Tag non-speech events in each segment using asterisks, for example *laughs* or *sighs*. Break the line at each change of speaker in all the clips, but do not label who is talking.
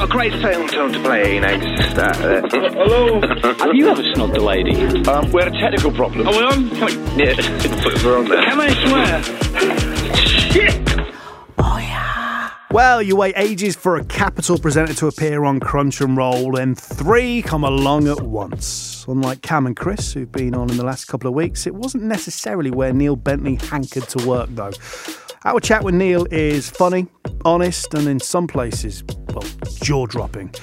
got a great song to, to play, you know. Just, uh, uh,
Hello.
Have you ever snogged a lady?
Um, we had a technical problem.
Oh,
Are we on? Can we,
yeah, *laughs* we're on there.
can I swear? Shit! Oh, yeah.
Well, you wait ages for a Capital presenter to appear on Crunch and Roll, and three come along at once. Unlike Cam and Chris, who've been on in the last couple of weeks, it wasn't necessarily where Neil Bentley hankered to work, though. Our chat with Neil is funny, honest, and in some places, well, jaw dropping.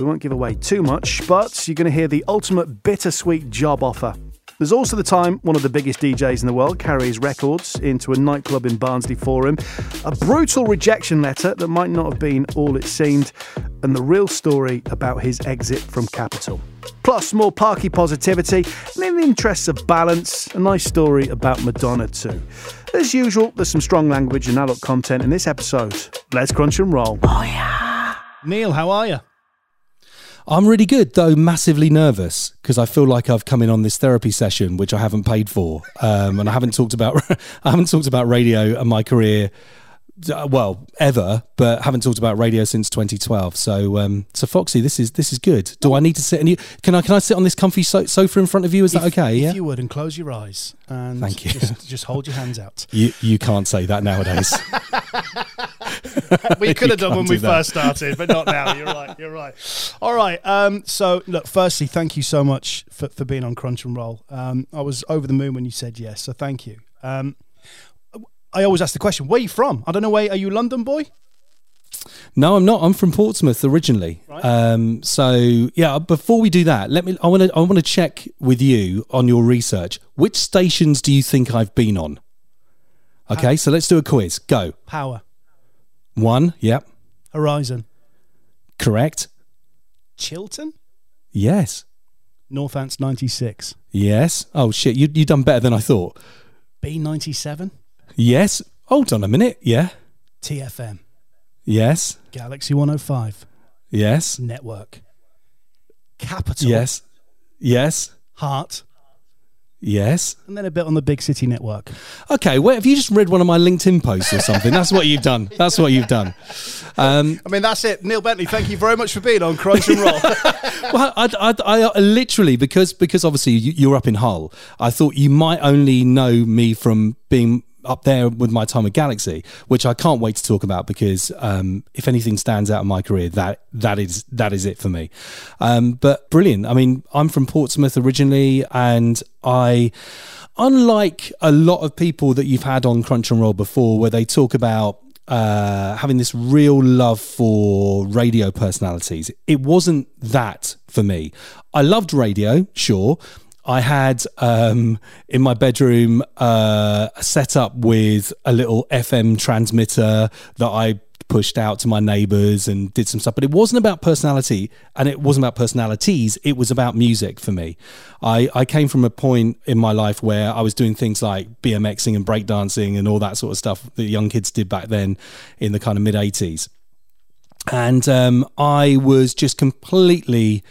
We won't give away too much, but you're going to hear the ultimate bittersweet job offer. There's also the time one of the biggest DJs in the world carries records into a nightclub in Barnsley for him, a brutal rejection letter that might not have been all it seemed, and the real story about his exit from Capital. Plus, more parky positivity, and in the interests of balance, a nice story about Madonna too. As usual, there's some strong language and adult content in this episode. Let's crunch and roll. Oh yeah. Neil, how are you?
I'm really good, though massively nervous because I feel like I've come in on this therapy session, which I haven't paid for, um, and I haven't talked about *laughs* I haven't talked about radio and my career, uh, well, ever, but haven't talked about radio since 2012. So, um, so Foxy, this is this is good. Do I need to sit? And you can I can I sit on this comfy so- sofa in front of you? Is that
If-
okay?
If
Yeah.
you would, and close your eyes. And
Thank you.
Just, just hold your hands out. *laughs*
You you can't say that nowadays. *laughs* *laughs*
we could have done when
do
we
that.
first started, but not now. You're right. You're right. All right. Um, so, look, firstly, thank you so much for, for being on Crunch and Roll. Um, I was over the moon when you said yes, so thank you. Um, I always ask the question, where are you from? I don't know. Where are you, London boy?
No, I'm not. I'm from Portsmouth originally.
Right.
Um, so yeah, before we do that, let me. I want to. I want to check with you on your research. Which stations do you think I've been on? Okay, so let's do a quiz. Go.
Power,
One. Yep.
Horizon,
Correct.
Chiltern,
Yes.
Northants 96,
Yes. Oh shit! You you done better than I thought.
B97,
Yes. Hold on a minute. Yeah.
TFM,
Yes.
Galaxy 105,
Yes.
Network, Capital,
Yes. Yes.
Heart,
Yes.
and then a bit on the Big City Network.
Okay. Well, have you just read one of my LinkedIn posts or something? That's what you've done. That's what you've done. Um,
I mean, that's it. Neil Bentley, thank you very much for being on Crunch and Roll. *laughs* *laughs*
well, I, I, I literally because because obviously you, you're up in Hull. I thought you might only know me from being up there with my time with Galaxy, which I can't wait to talk about because um, if anything stands out in my career, that that is that is it for me. Um, but brilliant. I mean, I'm from Portsmouth originally, and I. Unlike a lot of people that you've had on Crunch and Roll before, where they talk about uh, having this real love for radio personalities. It wasn't that for me. I loved radio, sure. I had um, in my bedroom uh, a setup with a little FM transmitter that I pushed out to my neighbors and did some stuff. But it wasn't about personality and it wasn't about personalities. It was about music for me. I, I came from a point in my life where I was doing things like BMXing and breakdancing and all that sort of stuff that young kids did back then in the kind of mid 80s. And um, I was just completely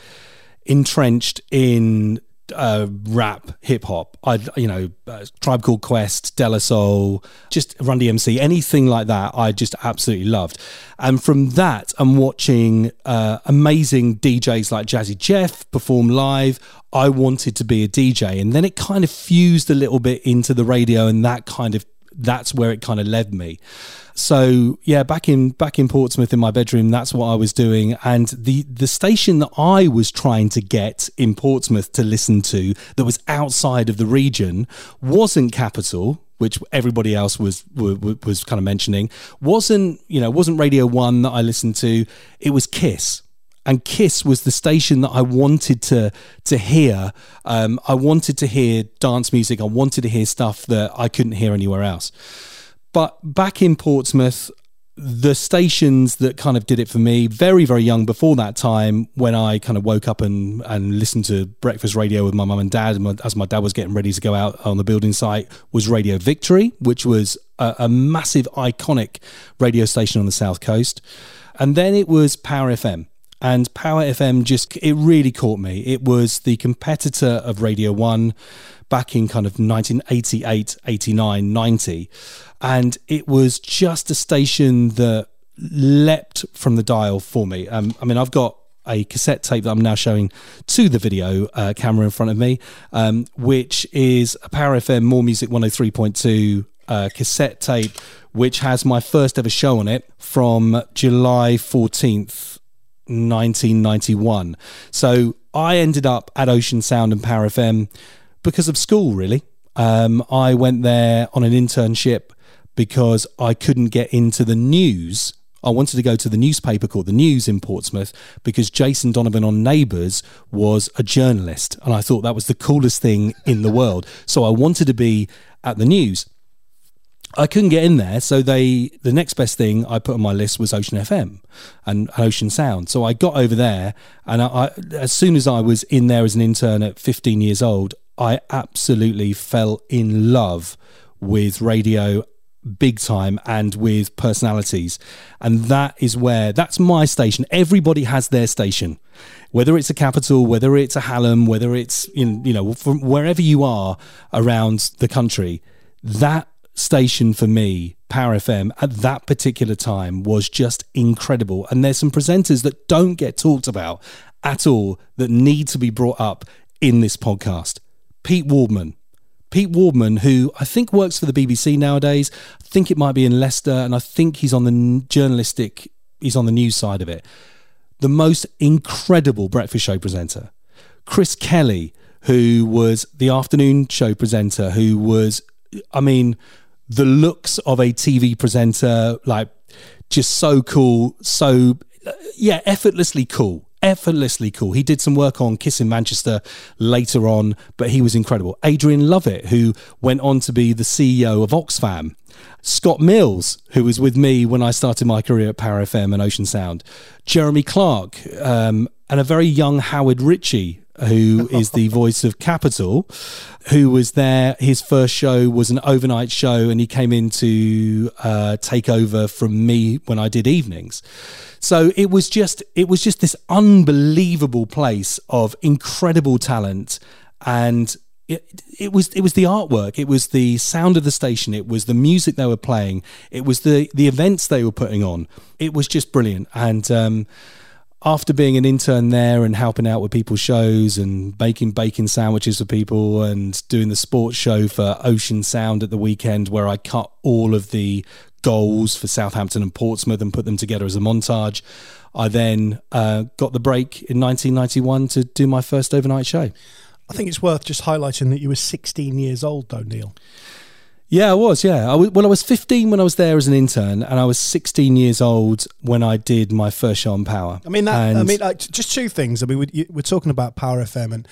entrenched in uh, rap, hip hop. I, you know, uh, Tribe Called Quest, De La Soul, just Run DMC, anything like that. I just absolutely loved. And from that, I'm watching uh, amazing DJs like Jazzy Jeff perform live. I wanted to be a DJ, and then it kind of fused a little bit into the radio, and that kind of that's where it kind of led me. So yeah, back in back in Portsmouth in my bedroom, that's what I was doing. And the the station that I was trying to get in Portsmouth to listen to that was outside of the region wasn't Capital, which everybody else was was, was kind of mentioning. wasn't you know wasn't Radio One that I listened to. It was Kiss and Kiss was the station that I wanted to to hear. Um, I wanted to hear dance music. I wanted to hear stuff that I couldn't hear anywhere else. But back in Portsmouth, the stations that kind of did it for me, very very young, before that time, when I kind of woke up and and listened to breakfast radio with my mum and dad, and as my dad was getting ready to go out on the building site, was Radio Victory, which was a, a massive iconic radio station on the south coast, and then it was Power FM and Power FM just it really caught me. It was the competitor of Radio 1 back in kind of 1988, 89, 90 and it was just a station that leapt from the dial for me. Um, I mean, I've got a cassette tape that I'm now showing to the video uh, camera in front of me, um, which is a Power FM More Music 103.2 uh, cassette tape, which has my first ever show on it from July 14th, 1991. So I ended up at Ocean Sound and Power FM because of school, really. Um, I went there on an internship because I couldn't get into the news. I wanted to go to the newspaper called The News in Portsmouth because Jason Donovan on Neighbours was a journalist. And I thought that was the coolest thing in the world. So I wanted to be at the news. I couldn't get in there, so they the next best thing I put on my list was Ocean FM and Ocean Sound. So I got over there, and I, I, as soon as I was in there as an intern at 15 years old, I absolutely fell in love with radio big time and with personalities. And that is where that's my station. Everybody has their station. Whether it's a capital whether it's a hallam whether it's in you know from wherever you are around the country that station for me, Power FM, at that particular time was just incredible. And there's some presenters that don't get talked about at all that need to be brought up in this podcast. Pete Wardman. Pete Wardman, who I think works for the BBC nowadays, I think it might be in Leicester, and I think he's on the journalistic, he's on the news side of it. The most incredible breakfast show presenter. Chris Kelly, who was the afternoon show presenter, who was, I mean, the looks of a TV presenter, like just so cool, so yeah, effortlessly cool. Effortlessly cool. He did some work on Kiss in Manchester later on, but he was incredible. Adrian Lovett, who went on to be the CEO of Oxfam. Scott Mills, who was with me when I started my career at Power FM and Ocean Sound. Jeremy Clark, um, and a very young Howard Ritchie, who is the voice of Capital, who was there. His first show was an overnight show, and he came in to uh, take over from me when I did evenings. So it was just it was just this unbelievable place of incredible talent and. It, it was it was the artwork it was the sound of the station it was the music they were playing it was the the events they were putting on it was just brilliant and um, after being an intern there and helping out with people's shows and baking bacon sandwiches for people and doing the sports show for Ocean Sound at the weekend, where I cut all of the goals for Southampton and Portsmouth and put them together as a montage, I then uh, got the break in 1991 to do my first overnight show.
I think it's worth just highlighting that you were 16 years old, though, Neil.
Yeah, I was. Yeah, I was, well, I was 15 when I was there as an intern, and I was 16 years old when I did my first show on Power.
I mean, that,
And-
I mean, like, just two things. I mean, we, we're talking about Power FM, and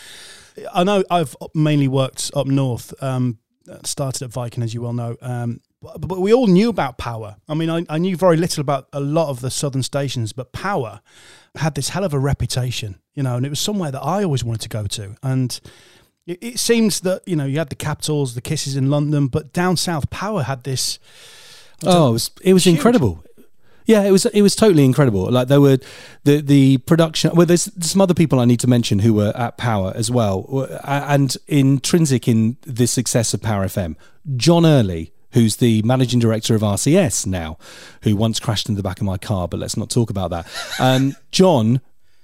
I know I've mainly worked up north. Um, started at Viking, as you well know. Um, but, but we all knew about Power. I mean, I, I knew very little about a lot of the southern stations, but Power had this hell of a reputation, you know, and it was somewhere that I always wanted to go to. And it, it seems that you know you had the capitals, the kisses in London, but down south, Power had this.
Oh, it was it was incredible. Yeah, it was it was totally incredible. Like there were the the production. Well, there's some other people I need to mention who were at Power as well, and intrinsic in the success of Power FM. John Early, who's the managing director of RCS now, who once crashed into the back of my car, but let's not talk about that. Um, *laughs* John,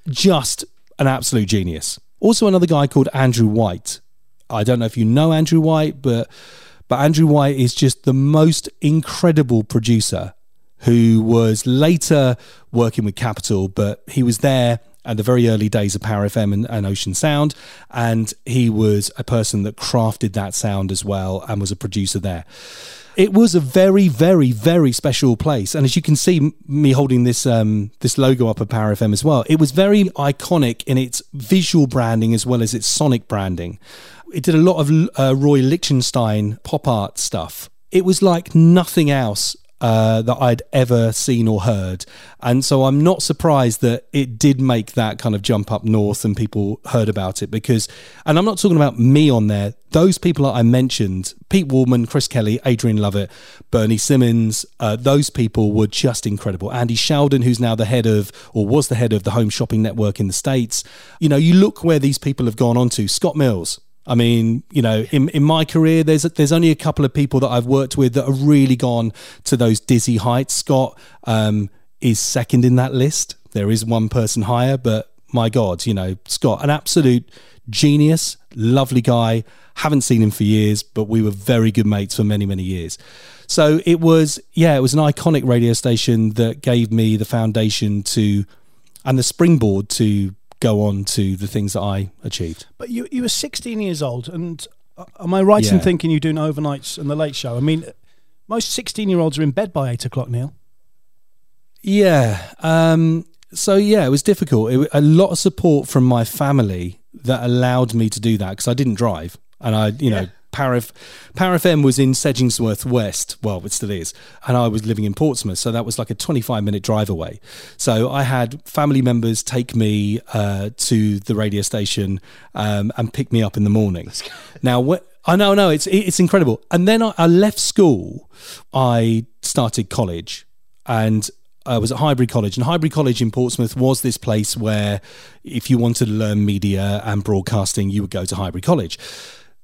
just an absolute genius. Also, another guy called Andrew White. I don't know if you know Andrew White, but but Andrew White is just the most incredible producer who was later working with Capital, but he was there at the very early days of Power FM and, and Ocean Sound, and he was a person that crafted that sound as well and was a producer there. It was a very, very, very special place, and as you can see, me holding this um, this logo up of Power FM as well, it was very iconic in its visual branding as well as its sonic branding. It did a lot of uh, Roy Lichtenstein pop art stuff. It was like nothing else uh, that I'd ever seen or heard. And so I'm not surprised that it did make that kind of jump up north and people heard about it because, and I'm not talking about me on there, those people that I mentioned, Pete Waldman, Chris Kelly, Adrian Lovett, Bernie Simmons, uh, those people were just incredible. Andy Sheldon, who's now the head of, or was the head of the Home Shopping Network in the States. You know, you look where these people have gone on to, Scott Mills. I mean, you know, in, in my career, there's there's only a couple of people that I've worked with that have really gone to those dizzy heights. Scott, um, is second in that list. There is one person higher, but my God, you know, Scott, an absolute genius, lovely guy. Haven't seen him for years, but we were very good mates for many, many years. So it was, yeah, it was an iconic radio station that gave me the foundation to and the springboard to go on to the things that I achieved.
But you you were 16 years old, and uh, am I right in thinking you're doing overnights and the late show? I mean, most 16 year olds are in bed by eight o'clock, Neil.
Yeah. Um, so yeah, it was difficult. It, a lot of support from my family that allowed me to do that because I didn't drive, and I, you know, Power, F- Power FM was in Segensworth West. Well, it still is, and I was living in Portsmouth, so that was like a twenty-five minute drive away. So I had family members take me uh, to the radio station um, and pick me up in the morning. Now, what? I know, no, it's it's incredible. And then I, I left school. I started college, and I was at Highbury College, and Highbury College in Portsmouth was this place where, if you wanted to learn media and broadcasting, you would go to Highbury College.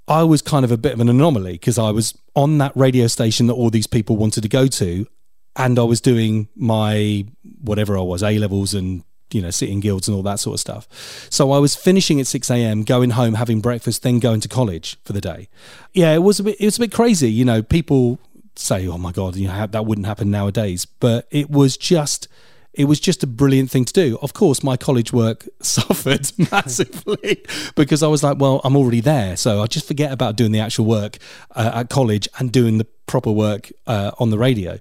I was kind of a bit of an anomaly because I was on that radio station that all these people wanted to go to, and I was doing my whatever I was A levels and you know sitting guilds and all that sort of stuff. So I was finishing at six a.m., going home, having breakfast, then going to college for the day. Yeah, it was a bit it was a bit crazy. You know, people say, "Oh my god, you know that wouldn't happen nowadays," but it was just it was just a brilliant thing to do. Of course, my college work *laughs* suffered *laughs* massively because I was like, well, I'm already there. So I just forget about doing the actual work uh, at college and doing the proper work uh, on the radio.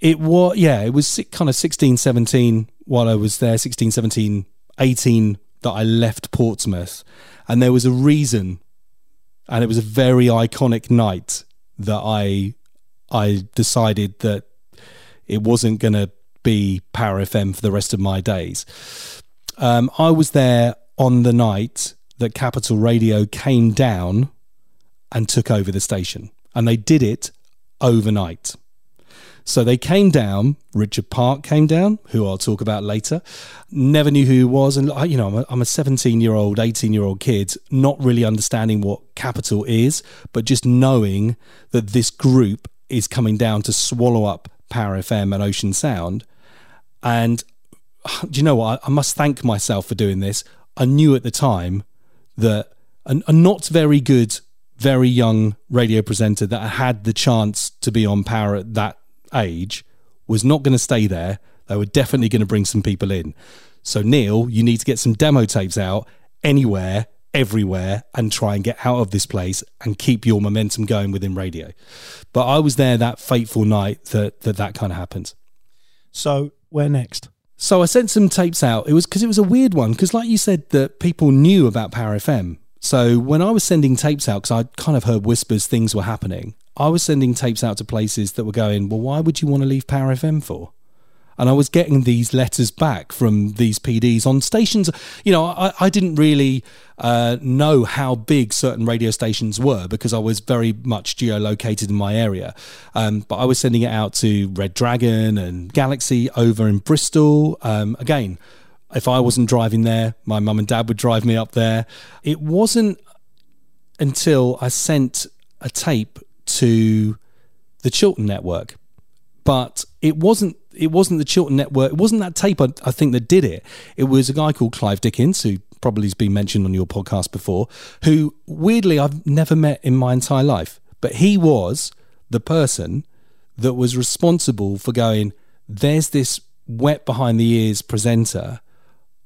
It was, yeah, it was kind of 16, 17 while I was there, 16, 17, 18 that I left Portsmouth. And there was a reason, and it was a very iconic night that I I decided that it wasn't going to be Power FM for the rest of my days. Um, I was there on the night that Capital Radio came down and took over the station, and they did it overnight. So they came down. Richard Park came down, who I'll talk about later. Never knew who he was, and you know, I'm a, I'm a 17 year old, 18 year old kid, not really understanding what Capital is, but just knowing that this group is coming down to swallow up Power FM and Ocean Sound. And do you know what? I, must thank myself for doing this. I knew at the time that a, a not very good, very young radio presenter that I had the chance to be on power at that age was not going to stay there. They were definitely going to bring some people in. So, Neil, you need to get some demo tapes out anywhere, everywhere, and try and get out of this place and keep your momentum going within radio. But I was there that fateful night that that, that kind of happened.
So where next?
So I sent some tapes out. It was because it was a weird one because, like you said, that people knew about Power FM. So when I was sending tapes out, because I kind of heard whispers things were happening, I was sending tapes out to places that were going, "Well, why would you want to leave Power FM for?" And I was getting these letters back from these PDs on stations. You know, I, I didn't really uh, know how big certain radio stations were because I was very much geolocated in my area. Um, but I was sending it out to Red Dragon and Galaxy over in Bristol. Um, again, if I wasn't driving there, my mum and dad would drive me up there. It wasn't until I sent a tape to the Chiltern Network but it wasn't it wasn't the Chiltern Network. It wasn't that tape. I, I think that did it. It was a guy called Clive Dickens who probably has been mentioned on your podcast before. Who weirdly I've never met in my entire life, but he was the person that was responsible for going. There's this wet behind the ears presenter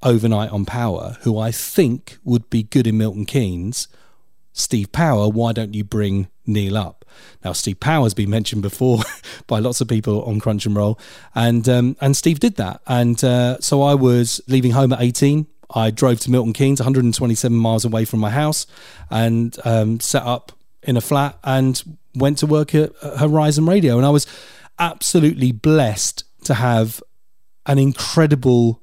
overnight on Power who I think would be good in Milton Keynes. Steve Power, why don't you bring Neil up? Now, Steve Power's been mentioned before *laughs* by lots of people on Crunch and Roll, and um, and Steve did that. And uh, so I was leaving home at 18. I drove to Milton Keynes, 127 miles away from my house, and um, set up in a flat and went to work at at Horizon Radio. And I was absolutely blessed to have an incredible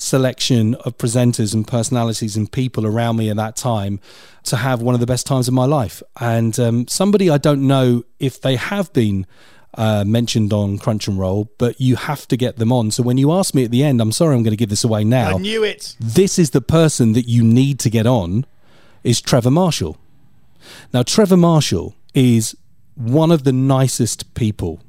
selection of presenters and personalities and people around me at that time to have one of the best times of my life. And um, somebody I don't know if they have been uh, mentioned on Crunch and Roll, but you have to get them on. So when you ask me at the end, I'm sorry, I'm going to give this away now.
I knew it.
This is the person that you need to get on is Trevor Marshall. Now, Trevor Marshall is one of the nicest people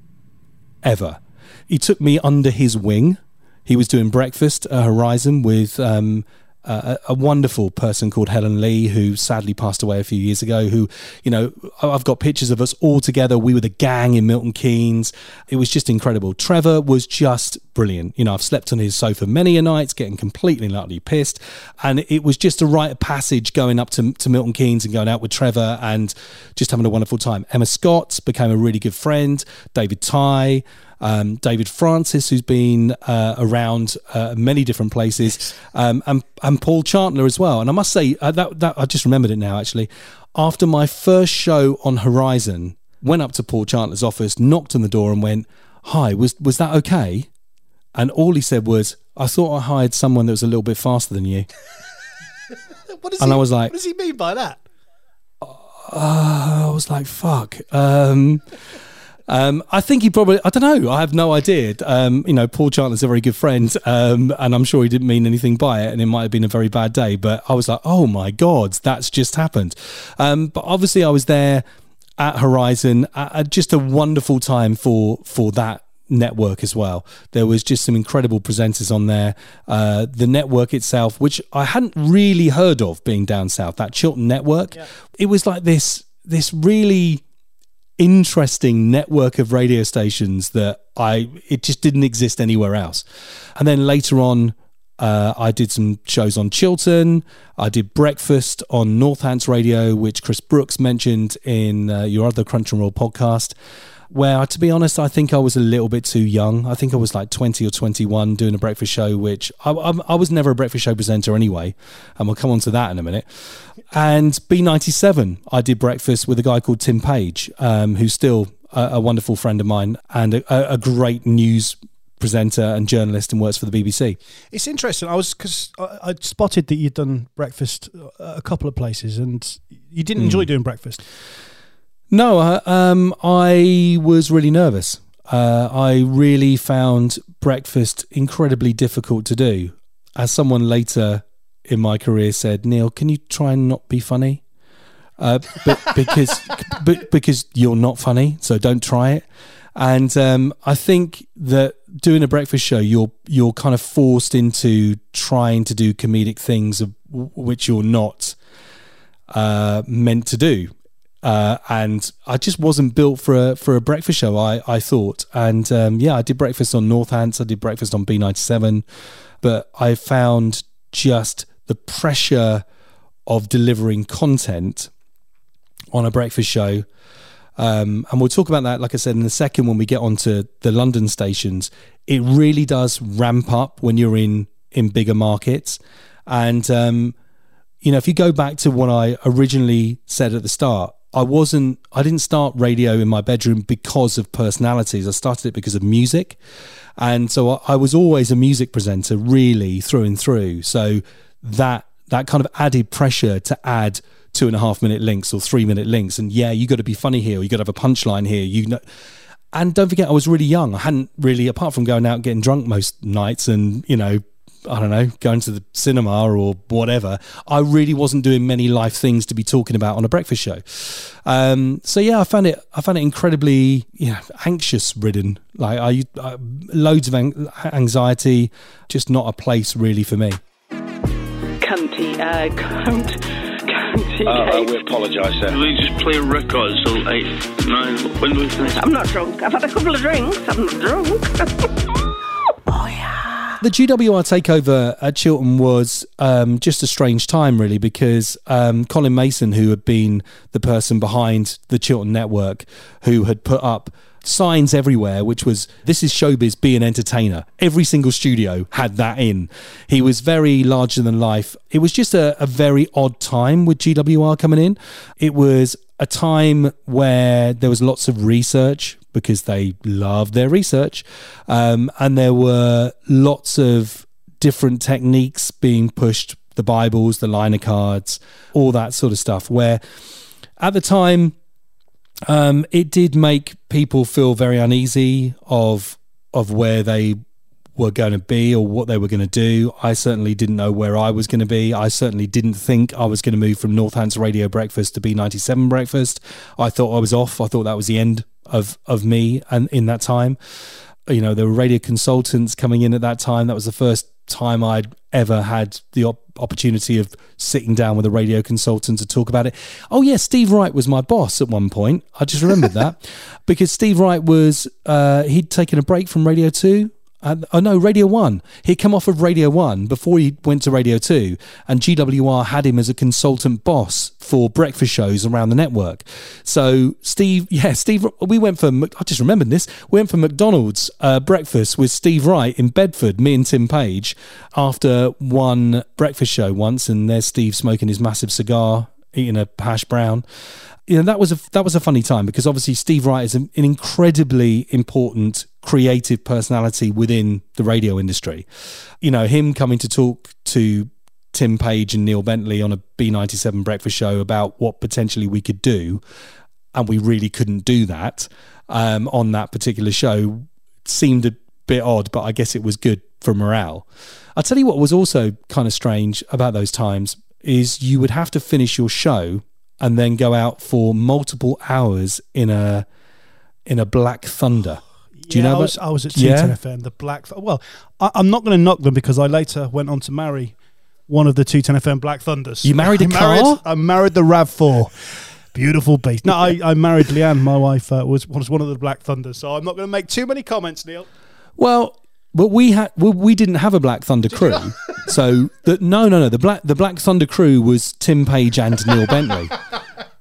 ever. he took me under his wing. He was doing breakfast at Horizon with um, a, wonderful person called Helen Lee, who sadly passed away a few years ago. Who, you know, I've got pictures of us all together. We were the gang in Milton Keynes. It was just incredible. Trevor was just brilliant. You know, I've slept on his sofa many a nights, getting completely and utterly pissed, and it was just a rite of passage going up to, to Milton Keynes and going out with Trevor and just having a wonderful time. Emma Scott became a really good friend. David Ty um, David Francis, who's been uh, around uh, many different places, um, and and Paul Chantler as well. And I must say uh, that that I just remembered it now. Actually, after my first show on Horizon, went up to Paul Chantler's office, knocked on the door, and went, "Hi, was was that okay?" And all he said was, "I thought I hired someone that was a little bit faster than you." *laughs*
What does
And
he,
I was like-
what does he mean by that?
Uh, I was like, fuck. Um, um, I think he probably, I don't know, I have no idea. Um, you know, Paul Chantler's a very good friend, um, and I'm sure he didn't mean anything by it, and it might have been a very bad day, but I was like, oh my God, that's just happened. Um, but obviously, I was there at Horizon at, at just a wonderful time for for that network as well. There was just some incredible presenters on there. Uh, the network itself, which I hadn't really heard of being down south, that Chiltern network, it was like this this really interesting network of radio stations that I it just didn't exist anywhere else. And then later on, uh, I did some shows on Chiltern. I did breakfast on Northants Radio, which Chris Brooks mentioned in uh, your other Crunch and Roll podcast. Where, to be honest, I think I was a little bit too young. I think I was like 20 or 21 doing a breakfast show, which I, I, I was never a breakfast show presenter anyway. And we'll come on to that in a minute. And B97, I did breakfast with a guy called Tim Page, um, who's still a, a wonderful friend of mine and a, a great news presenter and journalist and works for the BBC.
It's interesting. I was because I, I spotted that you'd done breakfast a couple of places, and you didn't enjoy doing breakfast.
No, uh, um, I was really nervous. Uh, I really found breakfast incredibly difficult to do. As someone later in my career said, Neil, can you try and not be funny? Uh, but *laughs* because but because you're not funny, so don't try it. And um, I think that doing a breakfast show, you're you're kind of forced into trying to do comedic things of, which you're not uh, meant to do. Uh, and I just wasn't built for a for a breakfast show. I I thought, and um, yeah, I did breakfast on Northants. I did breakfast on B ninety seven, but I found just the pressure of delivering content on a breakfast show. Um, and we'll talk about that, like I said, in a second when we get onto the London stations. It really does ramp up when you're in in bigger markets, and um, you know, if you go back to what I originally said at the start, I wasn't, I didn't start radio in my bedroom because of personalities. I started it because of music. And so I, I was always a music presenter, really through and through. So that, that kind of added pressure to add two and a half minute links or three minute links. And yeah, you got to be funny here, or you got to have a punchline here. You know, and don't forget, I was really young. I hadn't really, apart from going out and getting drunk most nights and, you know, I don't know, going to the cinema or whatever, I really wasn't doing many life things to be talking about on a breakfast show. Um, so yeah, I found it, I found it incredibly, you know, anxious ridden. Like I, I loads of anxiety, just not a place really for me.
Cunty, uh, cunt, cunty
Uh, uh, we apologise, sir.
We just play records till eight, nine. When do we finish?
I'm not drunk. I've had a couple of drinks. I'm not drunk. *laughs*
The GWR takeover at Chiltern was um, just a strange time, really, because um, Colin Mason, who had been the person behind the Chiltern network, who had put up signs everywhere, which was "This is showbiz, be an entertainer." Every single studio had that in. He was very larger than life. It was just a, a very odd time with GWR coming in. It was a time where there was lots of research because they loved their research. Um, and there were lots of different techniques being pushed the Bibles, the liner cards, all that sort of stuff. Where at the time, um, it did make people feel very uneasy of of where they were going to be or what they were going to do. I certainly didn't know where I was going to be. I certainly didn't think I was going to move from Northants Radio Breakfast to B97 Breakfast. I thought I was off. I thought that was the end of of me and in that time. You know, there were radio consultants coming in at that time. That was the first time I'd ever had the op- opportunity of sitting down with a radio consultant to talk about it. Oh yeah, Steve Wright was my boss at one point. I just remembered *laughs* that because Steve Wright was uh, he'd taken a break from Radio Two. Oh no, Radio One. He'd come off of Radio One before he went to Radio Two, and GWR had him as a consultant boss for breakfast shows around the network. So Steve, *laughs* yeah, Steve, we went for. I just remembered this. We went for McDonald's uh, breakfast with Steve Wright in Bedford. Me and Tim Page after one breakfast show once, and there's Steve smoking his massive cigar, eating a hash brown. You know that was a that was a funny time because obviously Steve Wright is an incredibly important creative personality within the radio industry. You know him coming to talk to Tim Page and Neil Bentley on a B97 breakfast show about what potentially we could do, and we really couldn't do that um, on that particular show, seemed a bit odd, but I guess it was good for morale. I'll tell you what was also kind of strange about those times is you would have to finish your show and then go out for multiple hours in a in a Black Thunder. Do you
Yeah,
know
I was, I was at
Yeah?
FM, the Black. Th- well, I, I'm not going to knock them because I later went on to marry one of the Two Ten FM Black Thunders.
You married a *laughs*
I married,
car?
I married the Rav Four. Beautiful beast. No, I, I married Leanne. My wife uh, was was one of the Black Thunders. So I'm not going to make too many comments, Neil.
Well, but we had well, we didn't have a Black Thunder crew. *laughs* so the, no, no, no. The Black the Black Thunder crew was Tim Page and *laughs* Neil Bentley.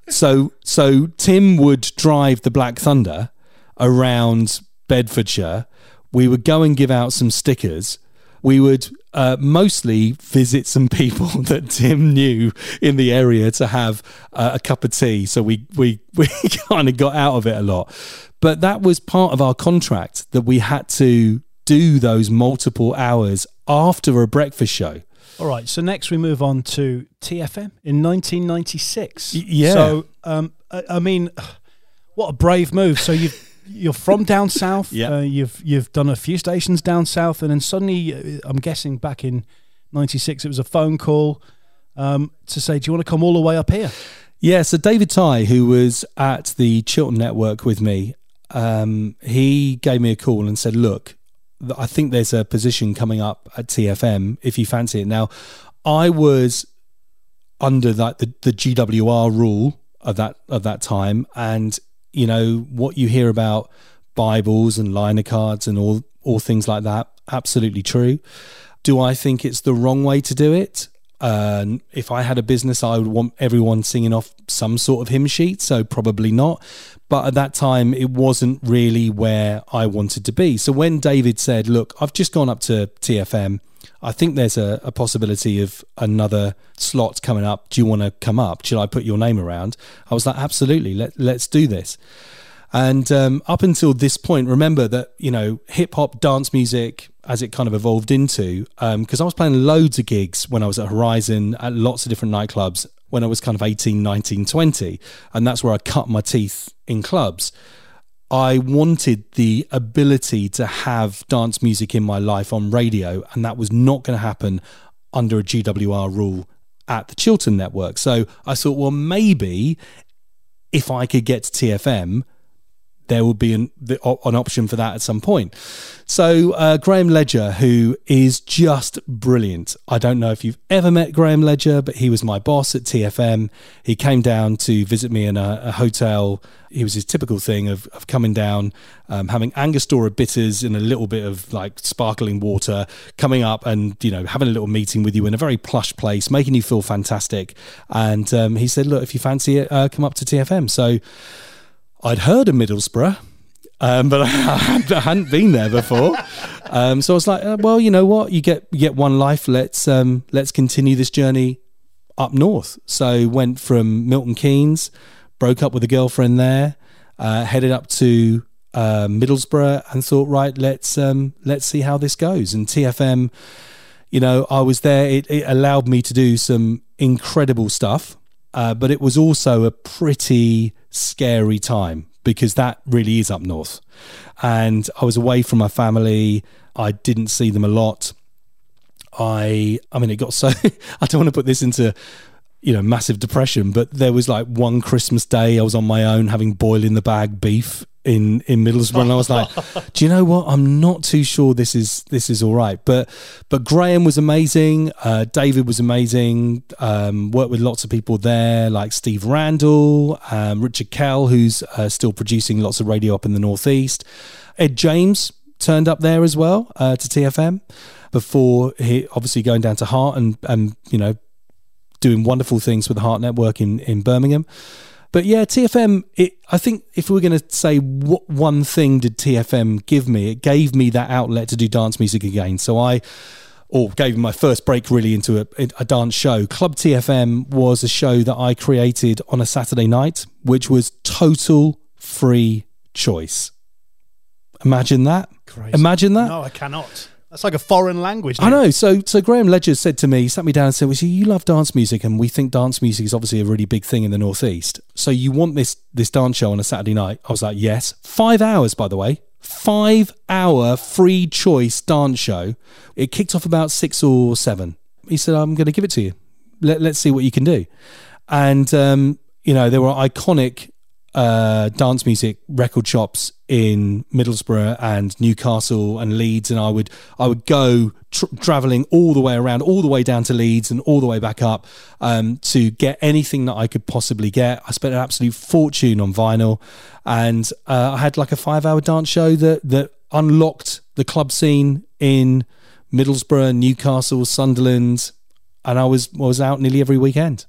So so Tim would drive the Black Thunder around Bedfordshire. We would go and give out some stickers. We would uh, mostly visit some people *laughs* that Tim knew in the area to have uh, a cup of tea. So we we *laughs* we kind of got out of it a lot. But that was part of our contract that we had to do those multiple hours after a breakfast show.
All right. So next we move on to TFM in 1996.
Y- yeah.
So um, I, I mean, *sighs* what a brave move. So you you're from down south. *laughs*
Yeah.
Uh, you've you've done a few stations down south, and then suddenly, uh, I'm guessing back in '96, it was a phone call um, to say, "Do you want to come all the way up here?"
Yeah, so David Ty, who was at the Chiltern Network with me, um, he gave me a call and said, "Look, I think there's a position coming up at TFM if you fancy it." Now, I was under that the, the GWR rule of that of that time, and you know what you hear about Bibles and liner cards and all all things like that, absolutely true. Do I think it's the wrong way to do it? Uh, if I had a business, I would want everyone singing off some sort of hymn sheet, so probably not. But at that time, it wasn't really where I wanted to be. So when David said, Look, I've just gone up to TFM, I think there's a, a possibility of another slot coming up. Do you want to come up? Should I put your name around? I was like, Absolutely, let, let's do this. And um, up until this point, remember that, you know, hip hop, dance music, as it kind of evolved into, because I was playing loads of gigs when I was at Horizon at lots of different nightclubs when I was kind of 18, 19, 20. And that's where I cut my teeth in clubs. I wanted the ability to have dance music in my life on radio, and that was not going to happen under a GWR rule at the Chiltern Network. So I thought, well, maybe if I could get to TFM, there will be an, the, an option for that at some point. So uh, Graham Ledger, who is just brilliant. I don't know if you've ever met Graham Ledger, but he was my boss at TFM. He came down to visit me in a, a hotel. He was his typical thing of, of coming down, um, having Angostura bitters and a little bit of like sparkling water, coming up and you know having a little meeting with you in a very plush place, making you feel fantastic. And um, he said, "Look, if you fancy it, uh, come up to TFM." So. I'd heard of Middlesbrough, um, but *laughs* I hadn't been there before. Um, so I was like, uh, well, you know what? You get you get one life. Let's um, let's continue this journey up north. So went from Milton Keynes, broke up with a girlfriend there, uh, headed up to uh, Middlesbrough, and thought, right, let's um, let's see how this goes. And TFM, you know, I was there. It, it allowed me to do some incredible stuff, uh, but it was also a pretty scary time because that really is up north. And I was away from my family. I didn't see them a lot. I I mean it got so *laughs* I don't want to put this into you know, massive depression. But there was like one Christmas day I was on my own having boil in the bag beef in in Middlesbrough, and I was like, *laughs* "Do you know what? I'm not too sure this is this is all right." But but Graham was amazing. Uh, David was amazing. Um, worked with lots of people there, like Steve Randall, um, Richard Kell, who's uh, still producing lots of radio up in the northeast. Ed James turned up there as well uh, to TFM before he obviously going down to Heart and and you know doing wonderful things with the Heart Network in in Birmingham. But yeah, TFM. It, I think if we we're going to say what one thing did TFM give me, it gave me that outlet to do dance music again. So I, or gave me my first break really into a, a dance show. Club TFM was a show that I created on a Saturday night, which was total free choice. Imagine that.
Crazy.
Imagine that.
No, I cannot. That's like a foreign language.
I know. So, so Graham Ledger said to me, sat me down and said, "Well, see, you love dance music, and we think dance music is obviously a really big thing in the northeast. So, you want this this dance show on a Saturday night?" I was like, "Yes." Five hours, by the way, five hour free choice dance show. It kicked off about six or seven. He said, "I'm going to give it to you. Let, let's see what you can do." And um, you know, there were iconic uh, dance music record shops in Middlesbrough and Newcastle and Leeds, and I would I would go tr- traveling all the way around, all the way down to Leeds and all the way back up um, to get anything that I could possibly get. I spent an absolute fortune on vinyl, and uh, I had like a five hour dance show that that unlocked the club scene in Middlesbrough, Newcastle, Sunderland, and I was I was out nearly every weekend.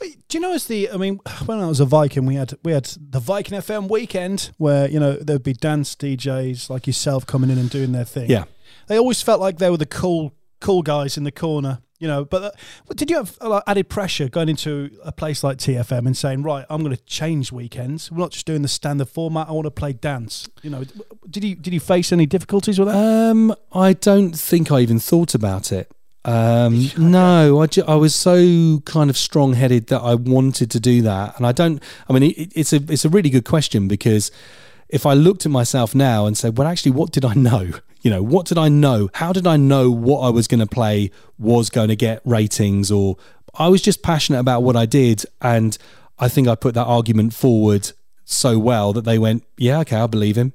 Do you know as the? I mean, when I was a Viking, we had we had the Viking FM weekend where you know there'd be dance DJs like yourself coming in and doing their thing.
Yeah.
they always felt like they were the cool cool guys in the corner. You know, but, uh, but did you have uh, added pressure going into a place like TFM and saying, right, I'm going to change weekends. We're not just doing the standard format. I want to play dance. You know, did you did you face any difficulties with that?
Um, I don't think I even thought about it. Um, no, I, ju- I was so kind of strong headed that I wanted to do that, and I don't. I mean, it, it's a it's a really good question because if I looked at myself now and said, well, actually, what did I know? *laughs* You know, what did I know? How did I know what I was going to play was going to get ratings? Or I was just passionate about what I did, and I think I put that argument forward so well that they went, yeah, okay, I believe him.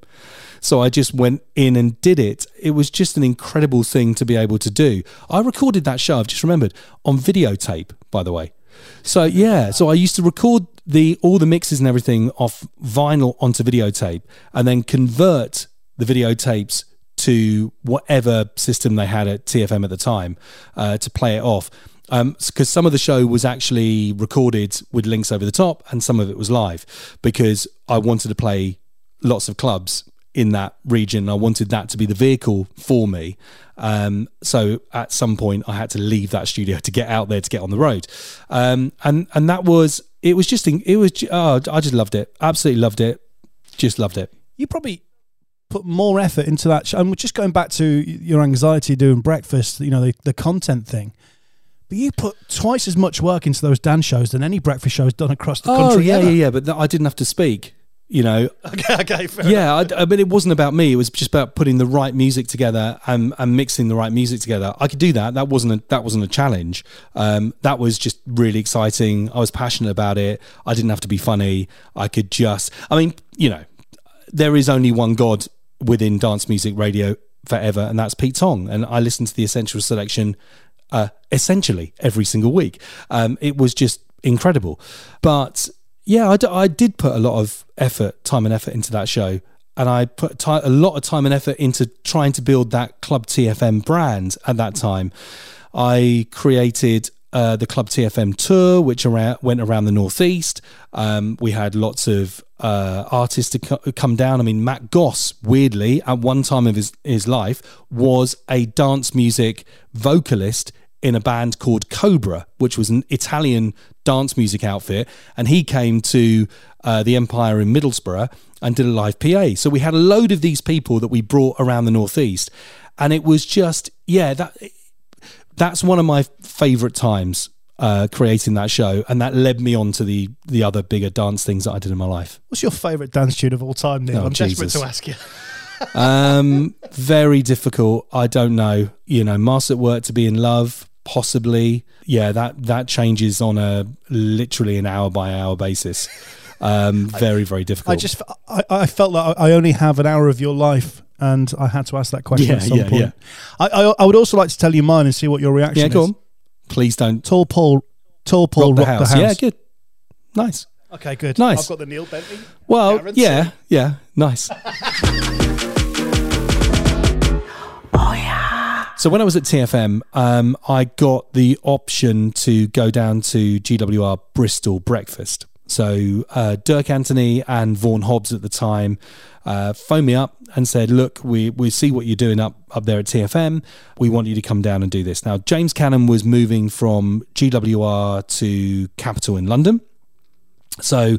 So I just went in and did it. It was just an incredible thing to be able to do. I recorded that show, I've just remembered, on videotape, by the way. So yeah, so I used to record the all the mixes and everything off vinyl onto videotape and then convert the videotapes to whatever system they had at TFM at the time uh, to play it off. Because some of the show was actually recorded with links over the top, and some of it was live. Because I wanted to play lots of clubs in that region. I wanted that to be the vehicle for me. Um, so at some point, I had to leave that studio to get out there to get on the road, um, and and that was it. Was just it was oh, I just loved it. Absolutely loved it. Just loved it.
you probably put more effort into that. Show. And just going back to your anxiety doing breakfast, you know, the, the content thing. But you put twice as much work into those dance shows than any breakfast shows done across the
Oh
country.
yeah,
ever.
yeah, yeah. But th- I didn't have to speak. You know, *laughs*
Okay, okay, fair
yeah, I, I mean, it wasn't about me. It was just about putting the right music together and, and mixing the right music together. I could do that. That wasn't a, that wasn't a challenge. Um, that was just really exciting. I was passionate about it. I didn't have to be funny. I could just. I mean, you know, there is only one God within dance music radio forever, and that's Pete Tong. And I listen to the Essential Selection uh, essentially every single week. Um, it was just incredible. But yeah, I, d- I did put a lot of effort, time and effort into that show. And I put ti a lot of time and effort into trying to build that Club TFM brand at that time. I created uh, the Club TFM tour, which around, went around the Northeast. Um, we had lots of uh, artists to co- come down. I mean, Matt Goss, weirdly, at one time of his, his life, was a dance music vocalist in a band called Cobra, which was an Italian dance music outfit. And he came to uh, the Empire in Middlesbrough and did a live PA. So we had a load of these people that we brought around the Northeast. And it was just, yeah, that that's one of my favorite times uh, creating that show, and that led me on to the the other bigger dance things that I did in my life.
What's your favourite dance tune of all time, Neil?
Oh,
I'm desperate to ask you.
Um, very difficult. I don't know. You know, Master at Work to be in love, possibly. Yeah, that that changes on a literally an hour by hour basis. Um, *laughs* very very difficult.
I just I, I felt that I only have an hour of your life, and I had to ask that question
Yeah,
at some
yeah,
point.
yeah.
I, I I would also like to tell you mine and see what your reaction
yeah,
is.
go on. Please don't
Tall Paul, Tall Paul
rock the house. Yeah, good. Nice.
Okay, good.
Nice.
I've got the Neil Bentley.
Well,
Guarantee.
yeah, yeah, nice. *laughs* So when I was at TFM, um, I got the option to go down to GWR Bristol breakfast. So uh, Dirk Anthony and Vaughan Hobbs at the time uh, phoned me up and said, "Look, we we see what you're doing up up there at TFM. We want you to come down and do this." Now James Cannon was moving from GWR to Capital in London. So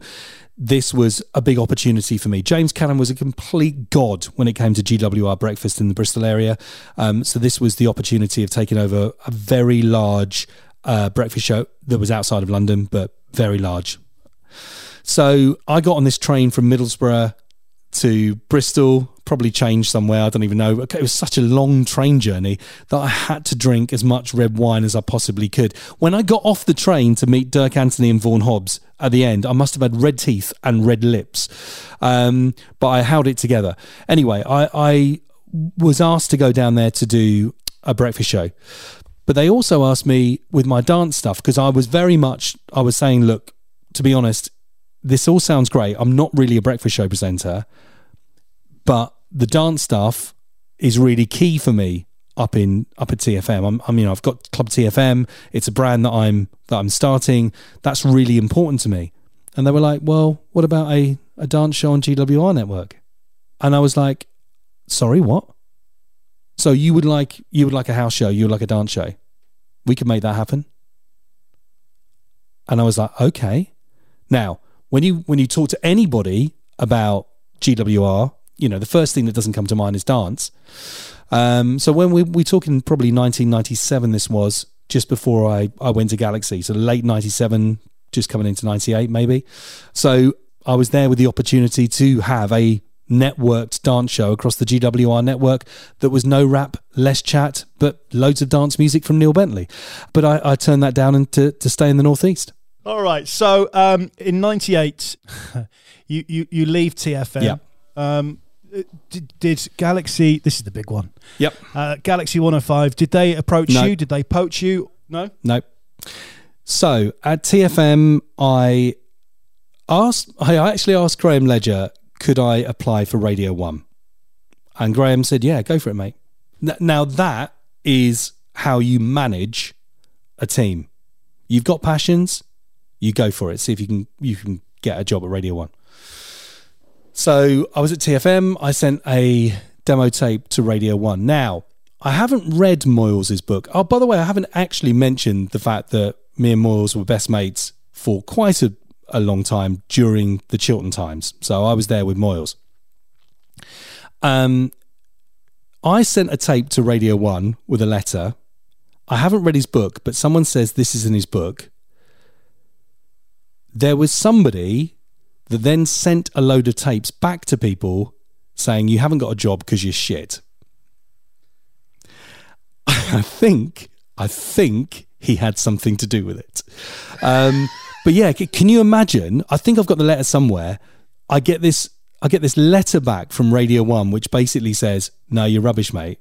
this was a big opportunity for me. James Cannon was a complete god when it came to GWR breakfast in the Bristol area. Um, so this was the opportunity of taking over a very large uh, breakfast show that was outside of London, but very large. So I got on this train from Middlesbrough to Bristol, probably changed somewhere. I don't even know. It was such a long train journey that I had to drink as much red wine as I possibly could. When I got off the train to meet Dirk Anthony and Vaughan Hobbs at the end, I must have had red teeth and red lips. Um, but I held it together. Anyway, I, I was asked to go down there to do a breakfast show. But they also asked me with my dance stuff because I was very much, I was saying, look, to be honest, this all sounds great. I'm not really a breakfast show presenter, but the dance stuff is really key for me up in up at TFM. I'm, I mean, I've got Club TFM. It's a brand that I'm that I'm starting. That's really important to me. And they were like, "Well, what about a a dance show on GWR network?" And I was like, "Sorry, what?" So you would like you would like a house show, you would like a dance show. We could make that happen. And I was like, okay. Now, when you when you talk to anybody about GWR, you know, the first thing that doesn't come to mind is dance. Um, so when we we talking probably 1997, this was just before I I went to Galaxy, so late 97, just coming into 98 maybe. So I was there with the opportunity to have a networked dance show across the GWR network that was no rap, less chat, but loads of dance music from Neil Bentley. But I, I turned that down and to, to stay in the Northeast.
All right. So um, in '98, *laughs* you, you you leave TFM.
Yeah.
Um, did, did Galaxy? This is the big one.
Yep.
Uh, Galaxy 105. Did they approach
No.
you? Did they poach you? No.
No. So at TFM, I asked, I actually asked Graham Ledger, could I apply for Radio One? And Graham said, yeah, go for it, mate. Now that is how you manage a team. You've got passions, you go for it. See if you can you can get a job at Radio One. So I was at TFM. I sent a demo tape to Radio One. Now I haven't read Moyles' book. Oh, by the way, I haven't actually mentioned the fact that me and Moyles were best mates for quite a, a long time during the Chiltern times. So I was there with Moyles. Um, I sent a tape to Radio One with a letter. I haven't read his book, but someone says this is in his book. There was somebody that then sent a load of tapes back to people saying you haven't got a job because you're shit. *laughs* I think, I think he had something to do with it. Um, but yeah, can you imagine? I think I've got the letter somewhere. I get this, I get this letter back from Radio One, which basically says, "No, you're rubbish, mate."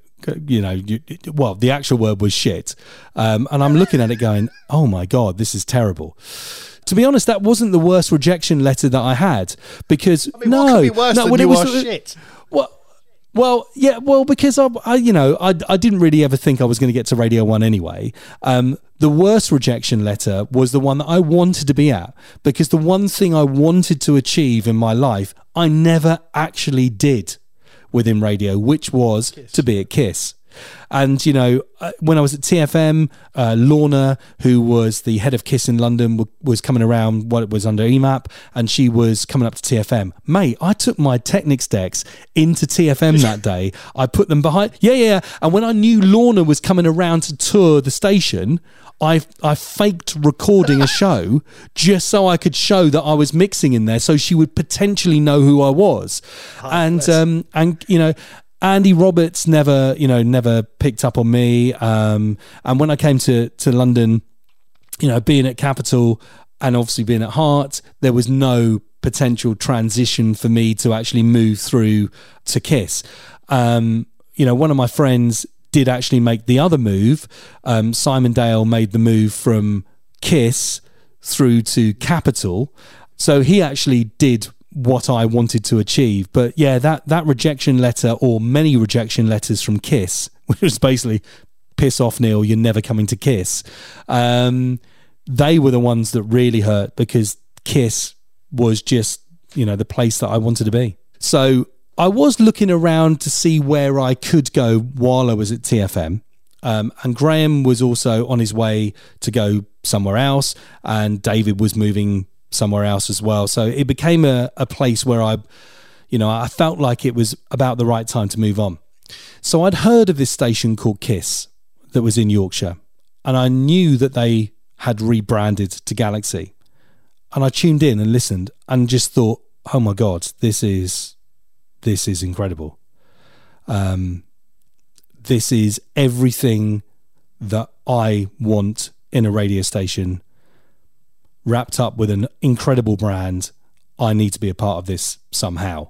You know, you, well, the actual word was shit, um, and I'm looking at it going, "Oh my god, this is terrible." To be honest, that wasn't the worst rejection letter that I had because no,
what could be worse
no,
than
when it was
shit?
well, well, yeah, well, because I, I you know, I, I didn't really ever think I was going to get to Radio One anyway. Um, the worst rejection letter was the one that I wanted to be at because the one thing I wanted to achieve in my life, I never actually did within radio, which was to be at Kiss. And you know, uh, when I was at TFM, uh, Lorna, who was the head of Kiss in London, w- was coming around what it was under EMAP, and she was coming up to TFM. Mate, I took my Technics decks into TFM that *laughs* day. I put them behind. Yeah, yeah. And when I knew Lorna was coming around to tour the station, I I faked recording a show *laughs* just so I could show that I was mixing in there, so she would potentially know who I was. and um and you know Andy Roberts never, you know, never picked up on me. Um, and when I came to to London, you know, being at Capital and obviously being at Heart, there was no potential transition for me to actually move through to Kiss. Um, you know, one of my friends did actually make the other move. Um, Simon Dale made the move from Kiss through to Capital. So he actually did what I wanted to achieve. But yeah, that that rejection letter or many rejection letters from Kiss, *laughs* which was basically piss off Neil, you're never coming to Kiss. Um, they were the ones that really hurt because Kiss was just, you know, the place that I wanted to be. So I was looking around to see where I could go while I was at TFM. Um, and Graham was also on his way to go somewhere else, and David was moving somewhere else as well. So it became a, a place where I, you know, I felt like it was about the right time to move on. So I'd heard of this station called Kiss that was in Yorkshire, and I knew that they had rebranded to Galaxy. And I tuned in and listened and just thought, oh my God, this is this is incredible. Um, this is everything that I want in a radio station, wrapped up with an incredible brand. I need to be a part of this somehow.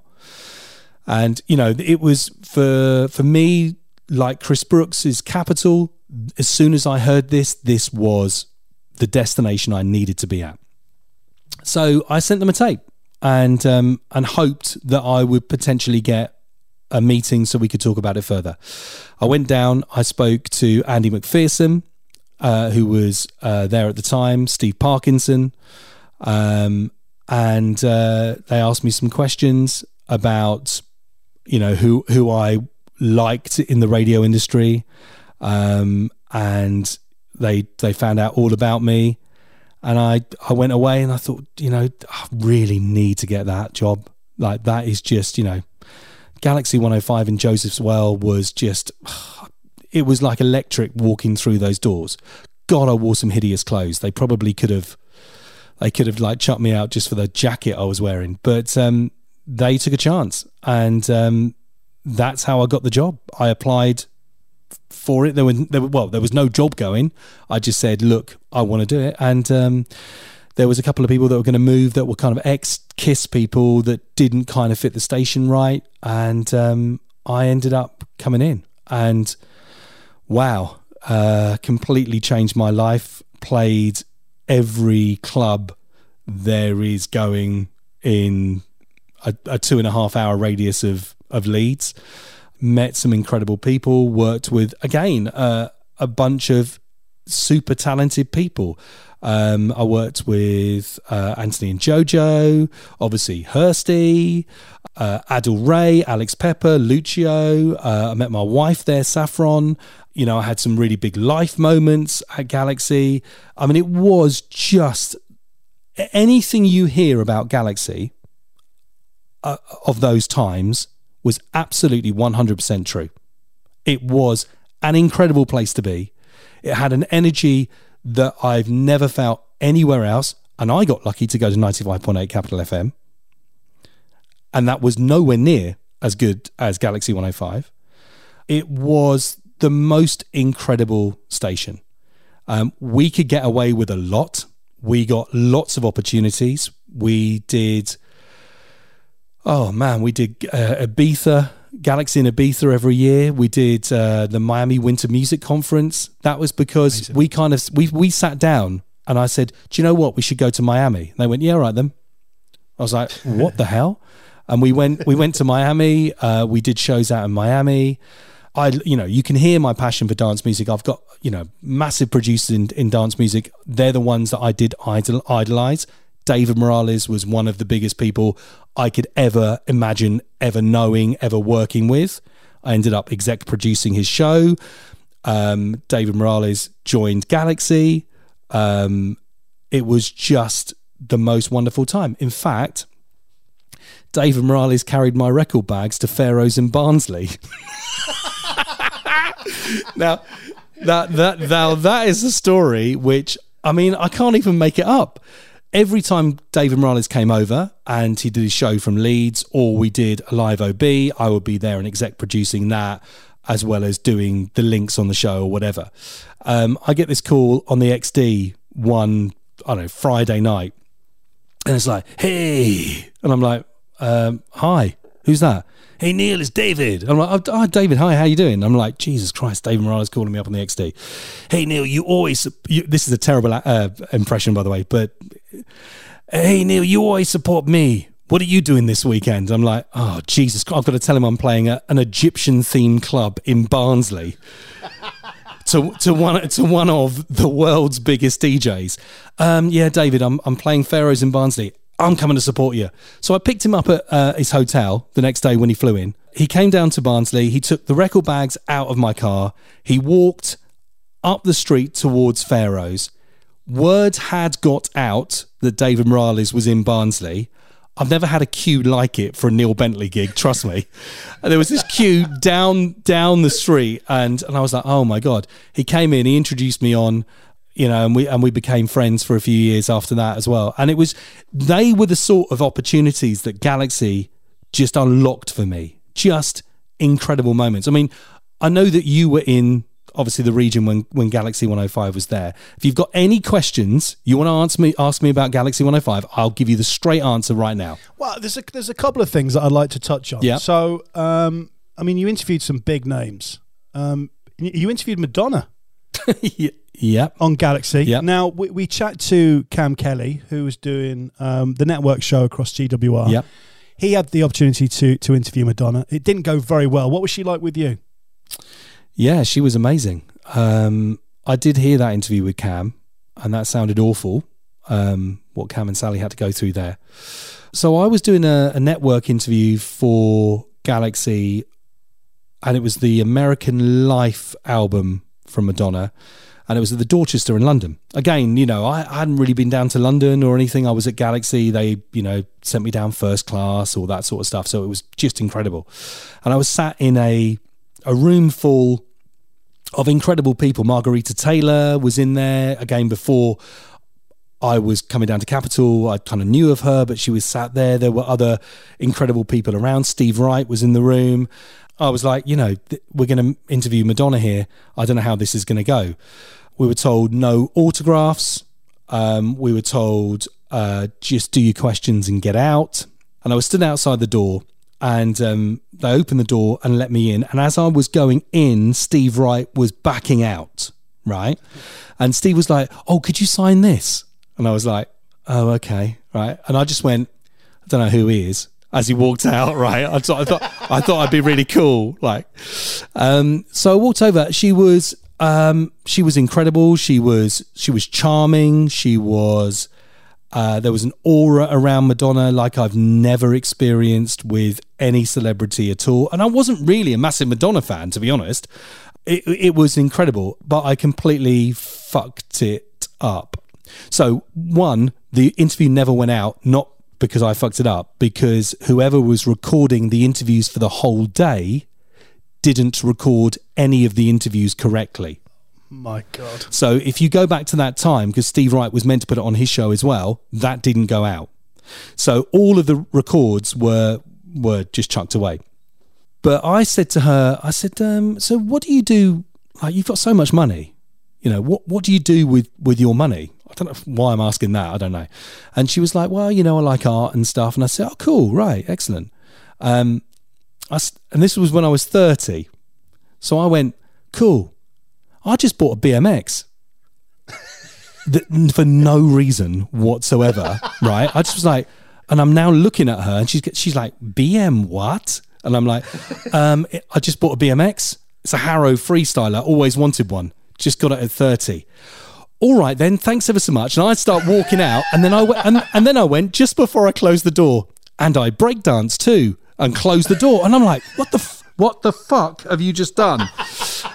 And you know, it was for for me like Chris Brooks's Capital. As soon as I heard this, this was the destination I needed to be at. So I sent them a tape and um, and hoped that I would potentially get a meeting so we could talk about it further. I went down. I spoke to Andy McPherson, uh, who was uh, there at the time, Steve Parkinson, um, and uh, they asked me some questions about, you know, who who I liked in the radio industry, um, and they they found out all about me. And I I went away and I thought, you know, I really need to get that job. Like that is just, you know, Galaxy 105 in Joseph's Well was just it was like electric walking through those doors. God, I wore some hideous clothes. They probably could have they could have like chucked me out just for the jacket I was wearing. But um, they took a chance and um, that's how I got the job. I applied for it. There were, there were well, there was no job going. I just said, look, I want to do it, and um, there was a couple of people that were going to move that were kind of ex Kiss people that didn't kind of fit the station right, and um, I ended up coming in, and wow, uh, completely changed my life. Played every club there is going in a, a two and a half hour radius of of Leeds met some incredible people, worked with, again, uh, a bunch of super talented people. Um, I worked with uh, Anthony and Jojo, obviously Hursty, uh, Adil Ray, Alex Pepper, Lucio. Uh, I met my wife there, Saffron. You know, I had some really big life moments at Galaxy. I mean, it was just anything you hear about Galaxy uh, of those times was absolutely 100% true. It was an incredible place to be. It had an energy that I've never felt anywhere else. And I got lucky to go to 95.8 Capital FM. And that was nowhere near as good as Galaxy 105. It was the most incredible station. Um, we could get away with a lot. We got lots of opportunities. We did Oh man, we did uh, Ibiza, Galaxy in Ibiza every year. We did uh, the Miami Winter Music Conference. That was because Amazing. we kind of we we sat down and I said, "Do you know what? We should go to Miami." And they went, "Yeah, right then." I was like, *laughs* "What the hell?" And we went we went to Miami. Uh, we did shows out in Miami. I you know you can hear my passion for dance music. I've got you know massive producers in, in dance music. They're the ones that I did idol, idolize. David Morales was one of the biggest people I could ever imagine ever knowing, ever working with. I ended up exec producing his show. Um, David Morales joined Galaxy. Um, it was just the most wonderful time. In fact, David Morales carried my record bags to Pharaohs in Barnsley. *laughs* now, that that now that is a story which I mean I can't even make it up every time David Morales came over and he did his show from Leeds, or we did a live OB, I would be there and exec producing that, as well as doing the links on the show or whatever. Um, I get this call on the XD one, I don't know, Friday night, and it's like, hey, and I'm like, um, hi, who's that? Hey Neil, it's David. I'm like, oh, David, hi, how you doing? I'm like, Jesus Christ, David Morales calling me up on the XD. Hey Neil, you always. You, this is a terrible uh, impression, by the way, but hey Neil, you always support me. What are you doing this weekend? I'm like, oh Jesus, I've got to tell him I'm playing a, an Egyptian themed club in Barnsley. *laughs* to to one to one of the world's biggest DJs. Um, yeah, David, I'm I'm playing Pharaohs in Barnsley. I'm coming to support you. So I picked him up at uh, his hotel the next day when he flew in. He came down to Barnsley. He took the record bags out of my car. He walked up the street towards Pharaohs. Word had got out that David Morales was in Barnsley. I've never had a queue like it for a Neil Bentley gig. Trust me. And there was this queue down down the street, and and I was like, oh my god. He came in. He introduced me on you know, and we and we became friends for a few years after that as well. And it was they were the sort of opportunities that Galaxy just unlocked for me. Just incredible moments. I mean, I know that you were in obviously the region when when Galaxy 105 was there. If you've got any questions you want to ask me ask me about Galaxy 105, I'll give you the straight answer right now.
Well, there's a there's a couple of things that I'd like to touch on.
Yeah.
So, um, I mean, you interviewed some big names. Um, you interviewed Madonna. *laughs*
yeah.
On Galaxy.
Yeah.
Now we, we chat to Cam Kelly, who was doing um, the network show across GWR.
Yeah.
He had the opportunity to to interview Madonna. It didn't go very well. What was she like with you?
Yeah, she was amazing. Um, I did hear that interview with Cam, and that sounded awful. Um, what Cam and Sally had to go through there. So I was doing a, a network interview for Galaxy, and it was the American Life album from Madonna and it was at the Dorchester in London. Again, you know, I, I, hadn't really been down to London or anything. I was at Galaxy. They, you know, sent me down first class, all that sort of stuff. So it was just incredible. And I was sat in a a room full of incredible people. Margarita Taylor was in there again before I was coming down to Capital. I kind of knew of her, but she was sat there. There were other incredible people around. Steve Wright was in the room. I was like, you know, th- we're going to interview Madonna here. I don't know how this is going to go. We were told no autographs. Um, we were told uh, just do your questions and get out. And I was stood outside the door and um, they opened the door and let me in. And as I was going in, Steve Wright was backing out, right? And Steve was like, oh, could you sign this? And I was like, oh, okay, right. And I just went, I don't know who he is as he walked out. *laughs* Right, I thought I thought, I thought I'd be really cool. Like, um, so I walked over. She was um, she was incredible. She was she was charming. She was. Uh, there was an aura around Madonna like I've never experienced with any celebrity at all. And I wasn't really a massive Madonna fan, to be honest. It, it was incredible, but I completely fucked it up. So, one, the interview never went out, not because I fucked it up, because whoever was recording the interviews for the whole day didn't record any of the interviews correctly.
My God.
So if you go back to that time, because Steve Wright was meant to put it on his show as well, that didn't go out. So all of the records were were just chucked away. But I said to her, I said, um, so what do you do? Like you've got so much money, you know, what what do you do with with your money? I don't know why I'm asking that. I don't know. And she was like, well, you know, I like art and stuff. And I said, oh, cool, right, excellent. Um, I, and this was when I was 30. So I went, cool. I just bought a BMX for no reason whatsoever, *laughs* right? I just was like, and I'm now looking at her and she's, she's like, BM what? And I'm like, um, I just bought a BMX. It's a Haro freestyler. Always wanted one. Just got it at 30 all right then, thanks ever so much. And I start walking out, and then I went, and, and then I went just before I closed the door, and I breakdanced too, and closed the door, and I'm like, what the. F- what the fuck have you just done?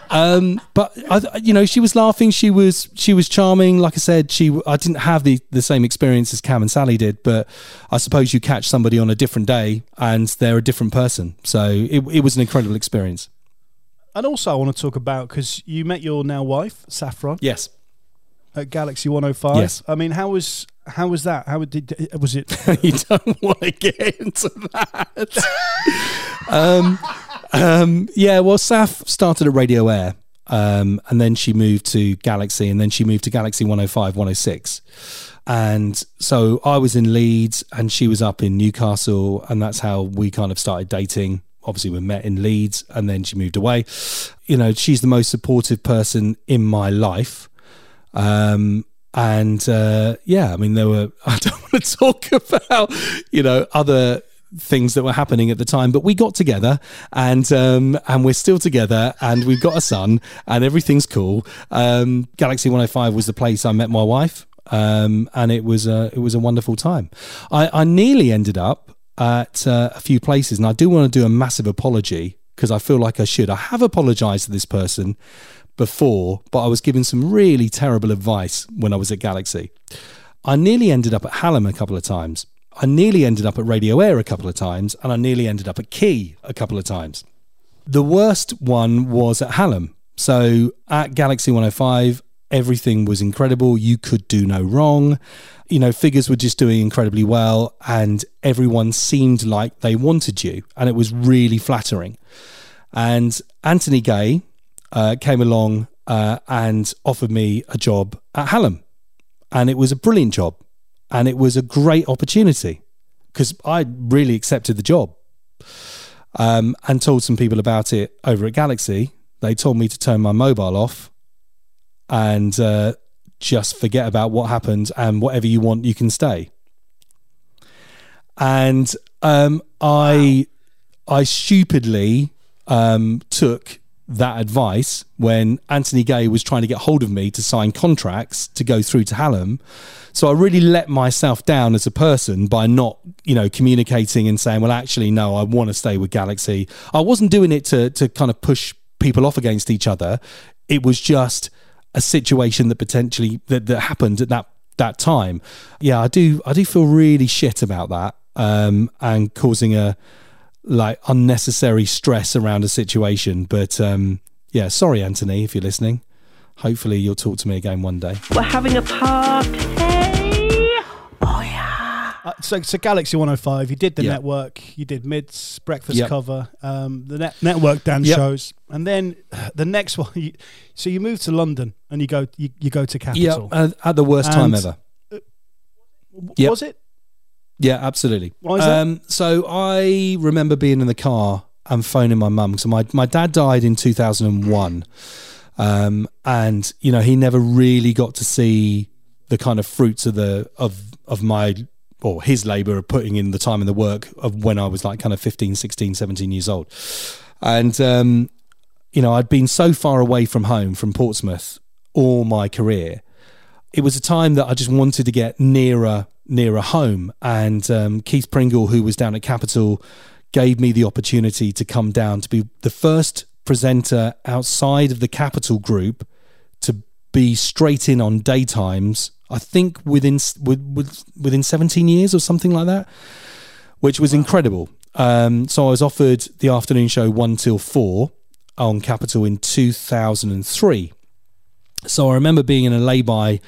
Um, but I, you know, she was laughing. She was she was charming. Like I said, she I didn't have the the same experience as Cam and Sally did, but I suppose you catch somebody on a different day and they're a different person. So it it was an incredible experience.
And also, I want to talk about because you met your now wife, Saffron.
Yes
at Galaxy 105.
Yes.
I mean, how was how was that? How did was it? *laughs*
you don't want to get into that. *laughs* um, um, yeah, well, Saf started at Radio Aire, um, and then she moved to Galaxy, and then she moved to Galaxy 105, 106. And so I was in Leeds, and she was up in Newcastle, and that's how we kind of started dating. Obviously, we met in Leeds, and then she moved away. You know, she's the most supportive person in my life. Um, and uh, yeah, I mean, there were. *laughs* I don't want to talk about you know other things that were happening at the time, but we got together and um, and we're still together and we've got a son and everything's cool. Um, Galaxy 105 was the place I met my wife, um, and it was a it was a wonderful time. I, I nearly ended up at uh, a few places, and I do want to do a massive apology because I feel like I should. I have apologized to this person before, but I was given some really terrible advice when I was at Galaxy. I nearly ended up at Hallam a couple of times. I nearly ended up at Radio Aire a couple of times, and I nearly ended up at Key a couple of times. The worst one was at Hallam. So at Galaxy 105, everything was incredible. You could do no wrong. You know, figures were just doing incredibly well, and everyone seemed like they wanted you, and it was really flattering. And Anthony Gay uh, came along uh, and offered me a job at Hallam, and it was a brilliant job, and it was a great opportunity because I really accepted the job. Um, and told some people about it over at Galaxy. They told me to turn my mobile off and uh, just forget about what happened and whatever you want, you can stay. And um, I, I stupidly um, took that advice when Anthony Gay was trying to get hold of me to sign contracts to go through to Hallam. So I really let myself down as a person by not, you know, communicating and saying, well, actually, no, I want to stay with Galaxy. I wasn't doing it to, to kind of push people off against each other. It was just a situation that potentially that, that happened at that that time. Yeah, I do I do feel really shit about that um, and causing a like unnecessary stress around a situation. But um, yeah, sorry, Anthony, if you're listening. Hopefully, you'll talk to me again one day.
We're having a party. Oh, yeah.
Uh, so, so Galaxy 105, you did the
Yeah.
network, you did Mids, Breakfast
Yep.
cover, um, the net, network dance
Yep.
shows, and then uh, *sighs* the next one. *laughs* You, so you move to London and you go you, you go to
Yeah,
Capital.
uh, at the worst time
And-
ever.
W-
yep.
Was it?
Yeah, absolutely.
Why is that?
Um, so I remember being in the car and phoning my mum. So my, my dad died in 2001. Um, and, you know, he never really got to see the kind of fruits of the, of, of my, or his labor of putting in the time and the work of when I was like kind of 15, 16, 17 years old. And, um, you know, I'd been so far away from home, from Portsmouth, all my career it was a time that I just wanted to get nearer nearer home. And um, Keith Pringle, who was down at Capital, gave me the opportunity to come down to be the first presenter outside of the Capital Group to be straight in on daytimes. I think within with, with, within 17 years or something like that, which was incredible. Um, so I was offered the afternoon show one till four on Capital in 2003. So I remember being in a lay-by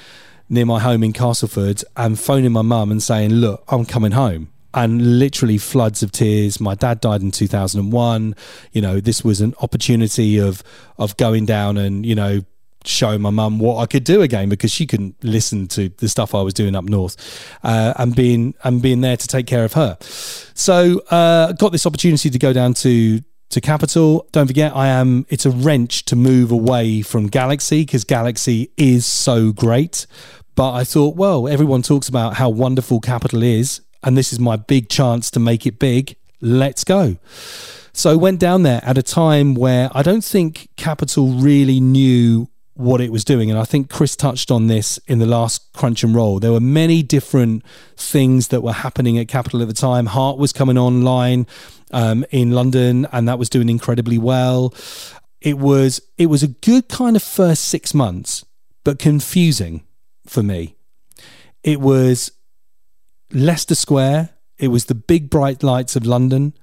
near my home in Castleford and phoning my mum and saying, "Look, I'm coming home." And literally floods of tears. My dad died in 2001. You know, this was an opportunity of of going down and you know showing my mum what I could do again because she couldn't listen to the stuff I was doing up north, uh, and being and being there to take care of her. So uh, got this opportunity to go down to to Capital. Don't forget, I am. It's a wrench to move away from Galaxy because Galaxy is so great. But I thought, well, everyone talks about how wonderful Capital is, and this is my big chance to make it big. Let's go. So I went down there at a time where I don't think Capital really knew what it was doing. And I think Chris touched on this in the last Crunch and Roll. There were many different things that were happening at Capital at the time. Heart was coming online um, in London, and that was doing incredibly well. It was it was a good kind of first six months, but confusing for me. It was Leicester Square. It was the big bright lights of London.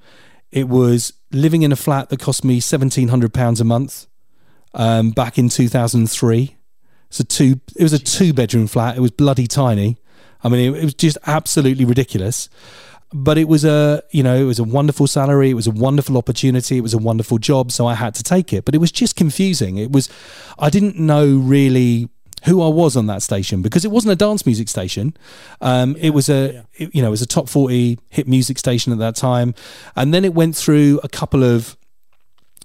It was living in a flat that cost me seventeen hundred pounds a month um, back in two thousand three. So two. It was a two bedroom flat. It was bloody tiny. I mean, it, it was just absolutely ridiculous. But it was a, you know, it was a wonderful salary. It was a wonderful opportunity. It was a wonderful job. So I had to take it. But it was just confusing. It was, I didn't know really who I was on that station because it wasn't a dance music station. Um, it was a, it- you know, it was a top 40 hit music station at that time. And then it went through a couple of,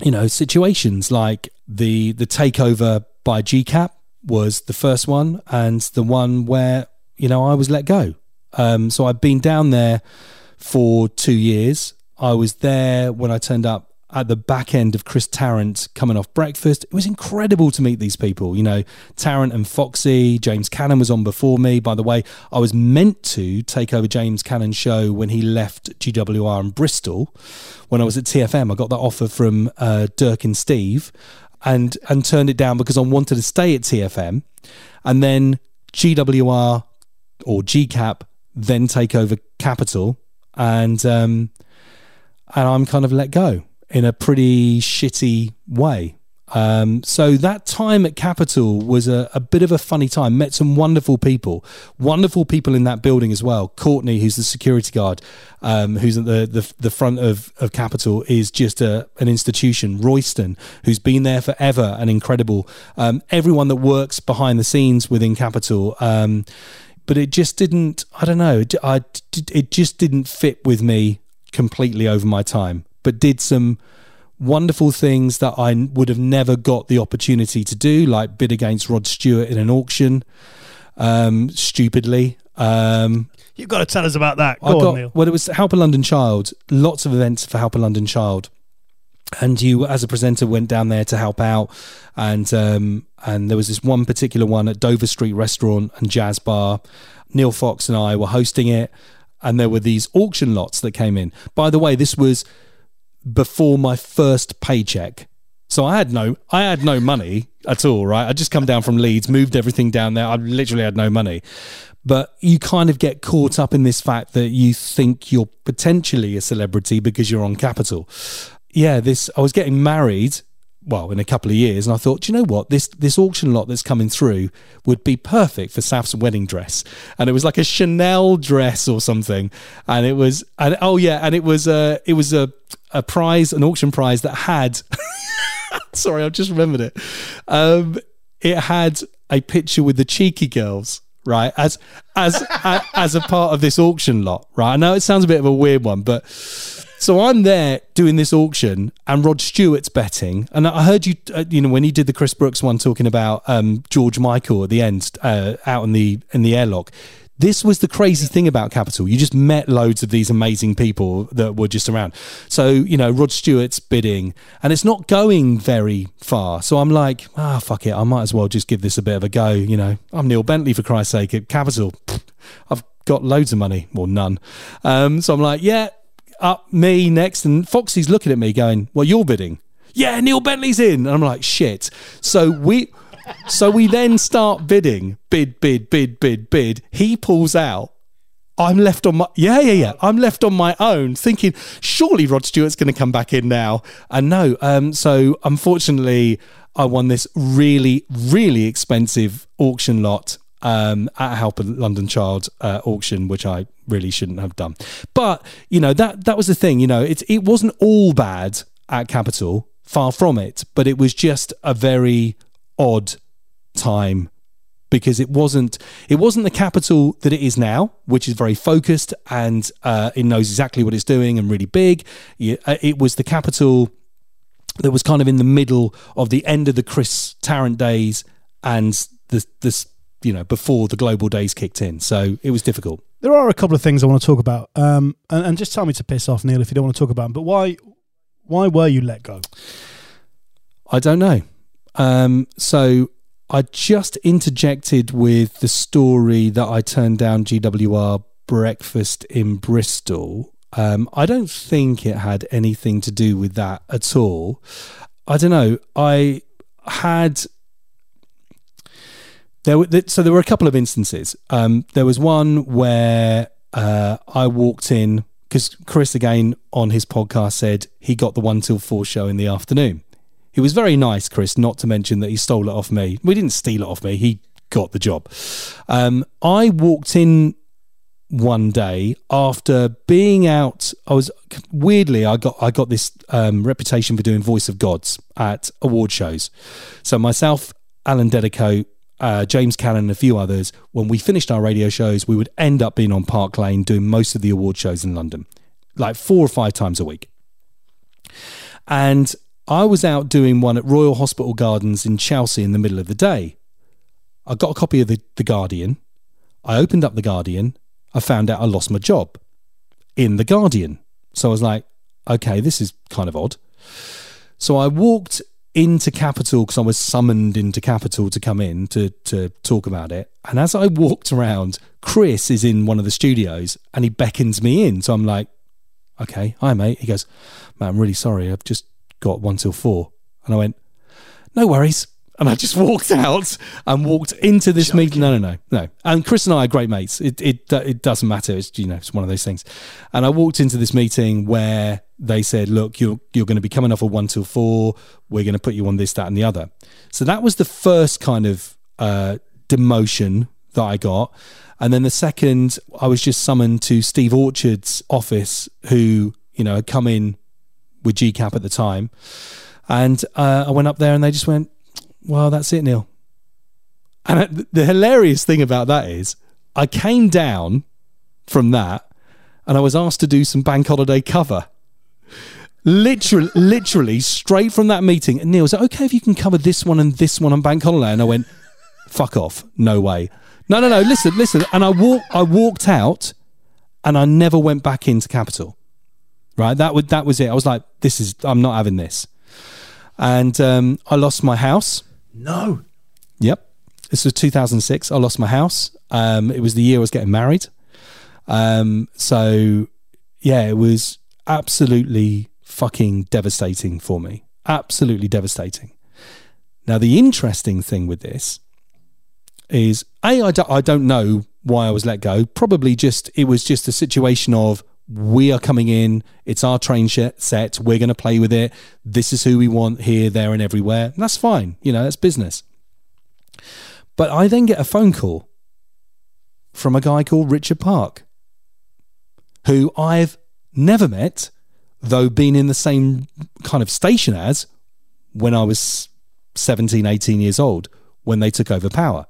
you know, situations like the, the takeover by GCAP was the first one and the one where, you know, I was let go. Um, so I've been down there for two years. I was there when I turned up at the back end of Chris Tarrant coming off breakfast. It was incredible to meet these people. You know, Tarrant and Foxy, James Cannon was on before me. By the way, I was meant to take over James Cannon's show when he left GWR in Bristol. When I was at TFM, I got that offer from uh, Dirk and Steve and and turned it down because I wanted to stay at TFM. And then GWR or GCAP then take over Capital, and um, and I'm kind of let go in a pretty shitty way. Um, so that time at Capital was a, a bit of a funny time. Met some wonderful people, wonderful people in that building as well. Courtney, who's the security guard, um, who's at the, the the front of, of Capital, is just a, an institution. Royston, who's been there forever and incredible. Um, everyone that works behind the scenes within Capital. Um, but it just didn't. I don't know. I it just didn't fit with me completely over my time. But did some wonderful things that I would have never got the opportunity to do, like bid against Rod Stewart in an auction, um, stupidly. Um,
You've got to tell us about that. Go
I
on,
got
Neil.
well, it was Help a London Child. Lots of events for Help a London Child, and you, as a presenter, went down there to help out. And um, and there was this one particular one at Dover Street Restaurant and Jazz Bar. Neil Fox and I were hosting it, and there were these auction lots that came in. By the way, this was before my first paycheck. So I had no I had no money at all, right? I just come down from Leeds, moved everything down there. I literally had no money. But you kind of get caught up in this fact that you think you're potentially a celebrity because you're on Capital. Yeah, this I was getting married well, in a couple of years, and I thought, "Do you know what? This this auction lot that's coming through would be perfect for Saf's wedding dress. And it was like a Chanel dress or something. And it was and oh yeah, and it was a it was a a prize, an auction prize that had *laughs* sorry, I've just remembered it. Um, it had a picture with the cheeky girls, right? As as *laughs* a, as a part of this auction lot, right? I know it sounds a bit of a weird one, but so I'm there doing this auction, and Rod Stewart's betting. And I heard you, uh, you know, when he did the Chris Brooks one, talking about um, George Michael at the end, uh, out in the in the airlock. This was the crazy thing about Capital. You just met loads of these amazing people that were just around. So, you know, Rod Stewart's bidding and it's not going very far. So I'm like, ah, fuck it. I might as well just give this a bit of a go. You know, I'm Neil Bentley for Christ's sake at Capital. I've got loads of money or none. Um, so I'm like, yeah, up me next. And Foxy's looking at me going, well, you're bidding. Yeah, Neil Bentley's in. And I'm like, shit. So we. So we then start bidding, bid, bid, bid, bid, bid. He pulls out. I'm left on my yeah, yeah, yeah. I'm left on my own, thinking surely Rod Stewart's going to come back in now, and no. Um, so unfortunately, I won this really, really expensive auction lot um, at Help a London Child uh, auction, which I really shouldn't have done. But you know that that was the thing. You know, it it wasn't all bad at Capital, far from it, but it was just a very odd time because it wasn't it wasn't the capital that it is now, which is very focused and uh, it knows exactly what it's doing and really big. Uh, It was the capital that was kind of in the middle of the end of the Chris Tarrant days and the this you know before the global days kicked in. So it was difficult.
There are a couple of things I want to talk about, um, and, and just tell me to piss off, Neil, if you don't want to talk about them. But why, why were you let go?
I don't know. Um, so I just interjected with the story that I turned down GWR breakfast in Bristol. Um, I don't think it had anything to do with that at all. I don't know. I had there were so there were a couple of instances. Um, there was one where uh, I walked in because Chris again on his podcast said he got the one till four show in the afternoon. He was very nice, Chris, not to mention that he stole it off me. We didn't steal it off me. He got the job. Um, I walked in one day after being out. I was weirdly I got I got this um, reputation for doing voice of gods at award shows. So myself, Alan Dedicoat, uh, James Cannon, and a few others. When we finished our radio shows, we would end up being on Park Lane doing most of the award shows in London, like four or five times a week. And I was out doing one at Royal Hospital Gardens in Chelsea in the middle of the day. I got a copy of the, the Guardian. I opened up the Guardian. I found out I lost my job in the Guardian. So I was like, okay, this is kind of odd. So I walked into Capital because I was summoned into Capital to come in to to talk about it. And as I walked around, Chris is in one of the studios and he beckons me in. So I'm like, okay, hi mate. He goes, man, I'm really sorry. I've just got one till four. And I went, no worries. And I just *laughs* walked out and walked into this meeting. No, no, no, no. And Chris and I are great mates. It, it, it doesn't matter. It's, you know, it's one of those things. And I walked into this meeting where they said, look, you're, you're going to be coming off a one till four. We're going to put you on this, that, and the other. So that was the first kind of uh, demotion that I got. And then the second, I was just summoned to Steve Orchard's office, who, you know, had come in with GCAP at the time. And uh, I went up there and they just went, well, that's it, Neil. And the hilarious thing about that is, I came down from that and I was asked to do some bank holiday cover. Literally, literally straight from that meeting. And Neil, is it okay if you can cover this one and this one on bank holiday? And I went, fuck off. No way. No, no, no. Listen, listen. And I walked, I walked out and I never went back into Capital. Right. That would, that was it. I was like, this is, I'm not having this. And um, I lost my house.
No.
Yep. This was 2006. I lost my house. Um, it was the year I was getting married. Um, so, yeah, it was absolutely fucking devastating for me. Absolutely devastating. Now, the interesting thing with this is A, I don't, I don't know why I was let go. Probably just, it was just a situation of we are coming in, it's our train set, we're going to play with it. This is who we want here, there, and everywhere. And that's fine. You know, that's business. But I then get a phone call from a guy called Richard Park, who I've never met, though been in the same kind of station as when I was 17, 18 years old when they took over power.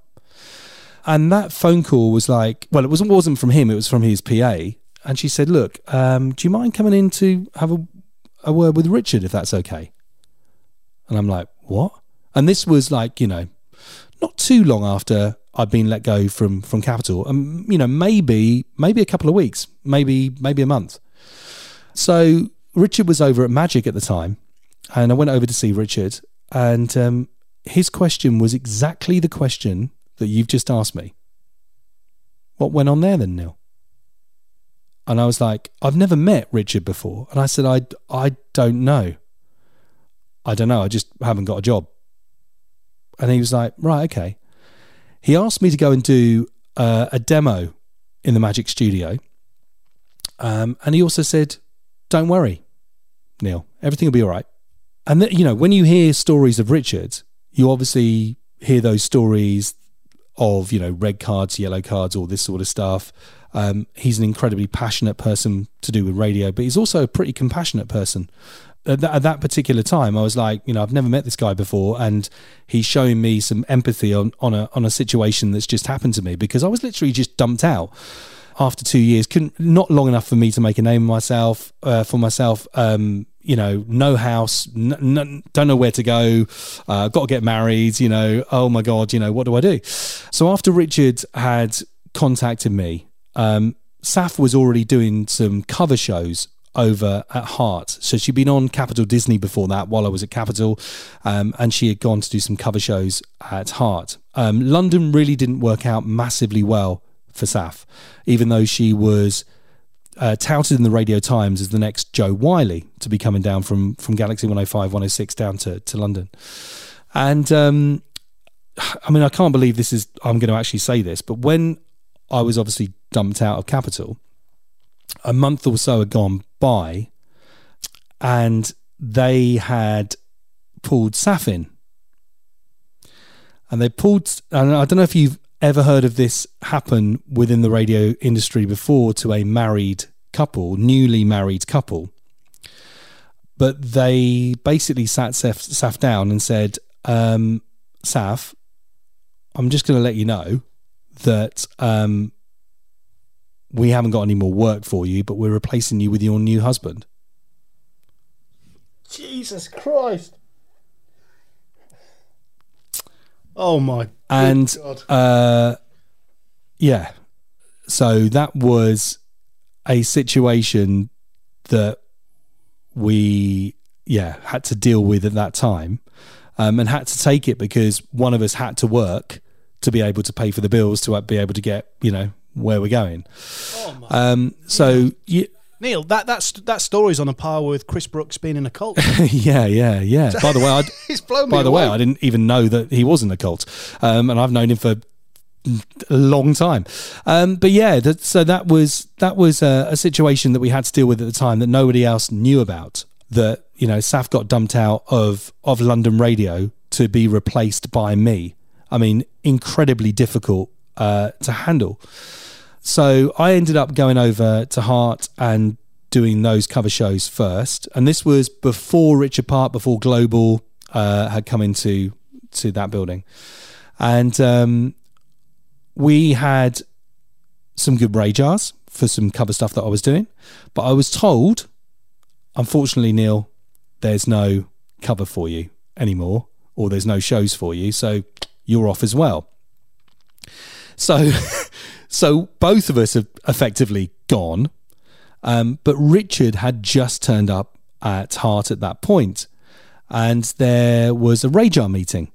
And that phone call was like, well, it wasn't wasn't from him, it was from his PA. And she said, Look, um, do you mind coming in to have a, a word with Richard if that's okay? And I'm like, What? And this was like, you know, not too long after I'd been let go from from Capital. Um, you know, maybe maybe a couple of weeks, maybe maybe a month. So Richard was over at Magic at the time, and I went over to see Richard, and um, his question was exactly the question that you've just asked me. What went on there then, Neil? And I was like, I've never met Richard before. And I said, I, I don't know. I don't know. I just haven't got a job. And he was like, right, okay. He asked me to go and do uh, a demo in the Magic Studio. Um, and he also said, don't worry, Neil, everything will be all right. And, th- you know, when you hear stories of Richard, you obviously hear those stories of, you know, red cards, yellow cards, all this sort of stuff. Um, he's an incredibly passionate person to do with radio, but he's also a pretty compassionate person. At that, at that, particular time, I was like, you know, I've never met this guy before, and he's showing me some empathy on on a on a situation that's just happened to me because I was literally just dumped out after two years. Couldn't not long enough for me to make a name myself uh, for myself. Um, you know, no house, n- n- don't know where to go, uh, got to get married. You know, oh my god, you know, what do I do? So after Richard had contacted me um, Saf was already doing some cover shows over at Heart. So she'd been on Capital Disney before that while I was at Capital, um, and she had gone to do some cover shows at Heart. Um, London really didn't work out massively well for Saf, even though she was uh, touted in the Radio Times as the next Jo Whiley to be coming down from from Galaxy 105, 106 down to, to London. And um, I mean, I can't believe this is, I'm going to actually say this, but when I was obviously dumped out of Capital. A month or so had gone by, and they had pulled Saf in. and they pulled. And I don't know if you've ever heard of this happen within the radio industry before to a married couple, newly married couple. But they basically sat Saf, Saf down and said, um, Saf, I'm just going to let you know that um, we haven't got any more work for you, but we're replacing you with your new husband.
Jesus Christ. Oh my
and
God.
uh, yeah, so that was a situation that we yeah had to deal with at that time, um, and had to take it because one of us had to work to be able to pay for the bills to be able to get you know where we're going. Oh um, so you,
Neil, that that's that story's on a par with Chris Brooks being in a cult. *laughs*
yeah, yeah, yeah. By the way, I *laughs*
He's blown me
by the way. I didn't even know that he was in a cult, um, and I've known him for a long time. Um, but yeah, that, so that was that was a, a situation that we had to deal with at the time that nobody else knew about. That you know, Saf got dumped out of of London radio to be replaced by me. I mean, incredibly difficult uh, to handle. So I ended up going over to Heart and doing those cover shows first, and this was before Richard Park, before Global uh, had come into to that building, and um, we had some good Rajars for some cover stuff that I was doing, but I was told, unfortunately, Neil, there's no cover for you anymore, or there's no shows for you, so you're off as well. So, *laughs* so both of us have effectively gone. Um, but Richard had just turned up at Heart at that point, and there was a Rajar meeting,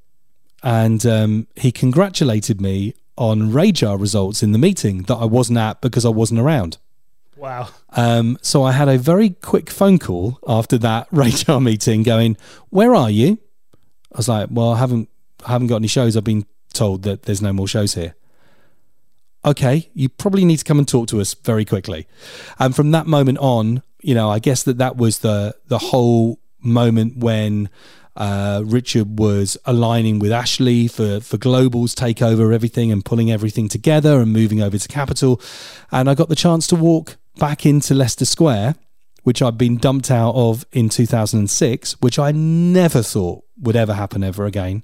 and um, he congratulated me on Rajar results in the meeting that I wasn't at because I wasn't around.
wow.
Um, so I had a very quick phone call after that *laughs* Rajar meeting, going, "Where are you?" I was like, "Well, I haven't, I haven't got any shows. I've been told that there's no more shows here." Okay, you probably need to come and talk to us very quickly. And from that moment on, you know, I guess that that was the the whole moment when uh, Richard was aligning with Ashley for for Global's takeover everything and pulling everything together and moving over to Capital. And I got the chance to walk back into Leicester Square, which I'd been dumped out of in 2006, which I never thought would ever happen ever again.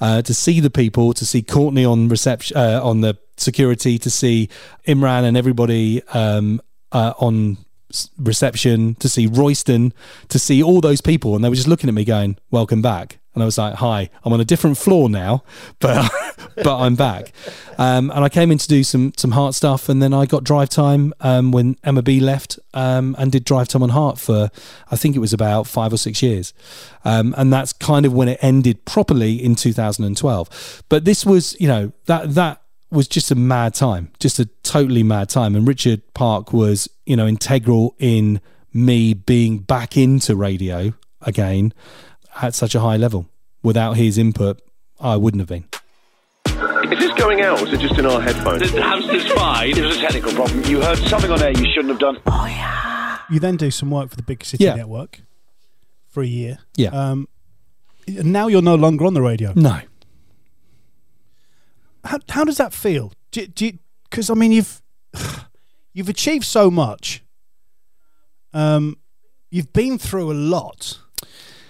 Uh, to see the people, to see Courtney on reception, uh, on the security, to see Imran and everybody um, uh, on reception, to see Royston, to see all those people, and they were just looking at me, going, "Welcome back." And I was like, "Hi, I'm on a different floor now, *laughs* but but I'm back." Um, and I came in to do some some Heart stuff, and then I got drive time um, when Emma B left, um, and did drive time on Heart for I think it was about five or six years, um, and that's kind of when it ended properly in 2012. But this was, you know, that that was just a mad time, just a totally mad time, and Richard Park was, you know, integral in me being back into radio again at such a high level. Without his input, I wouldn't have been.
Is this going out or is it just in our headphones?
The hamster's fine. It was a technical problem. You heard something on air you shouldn't have done. Oh, yeah.
You then do some work for the Big City
Yeah.
Network for a year.
Yeah.
Um, and now you're no longer on the radio.
No.
How, how does that feel? Do, do because I mean you've *sighs* you've achieved so much. Um, you've been through a lot.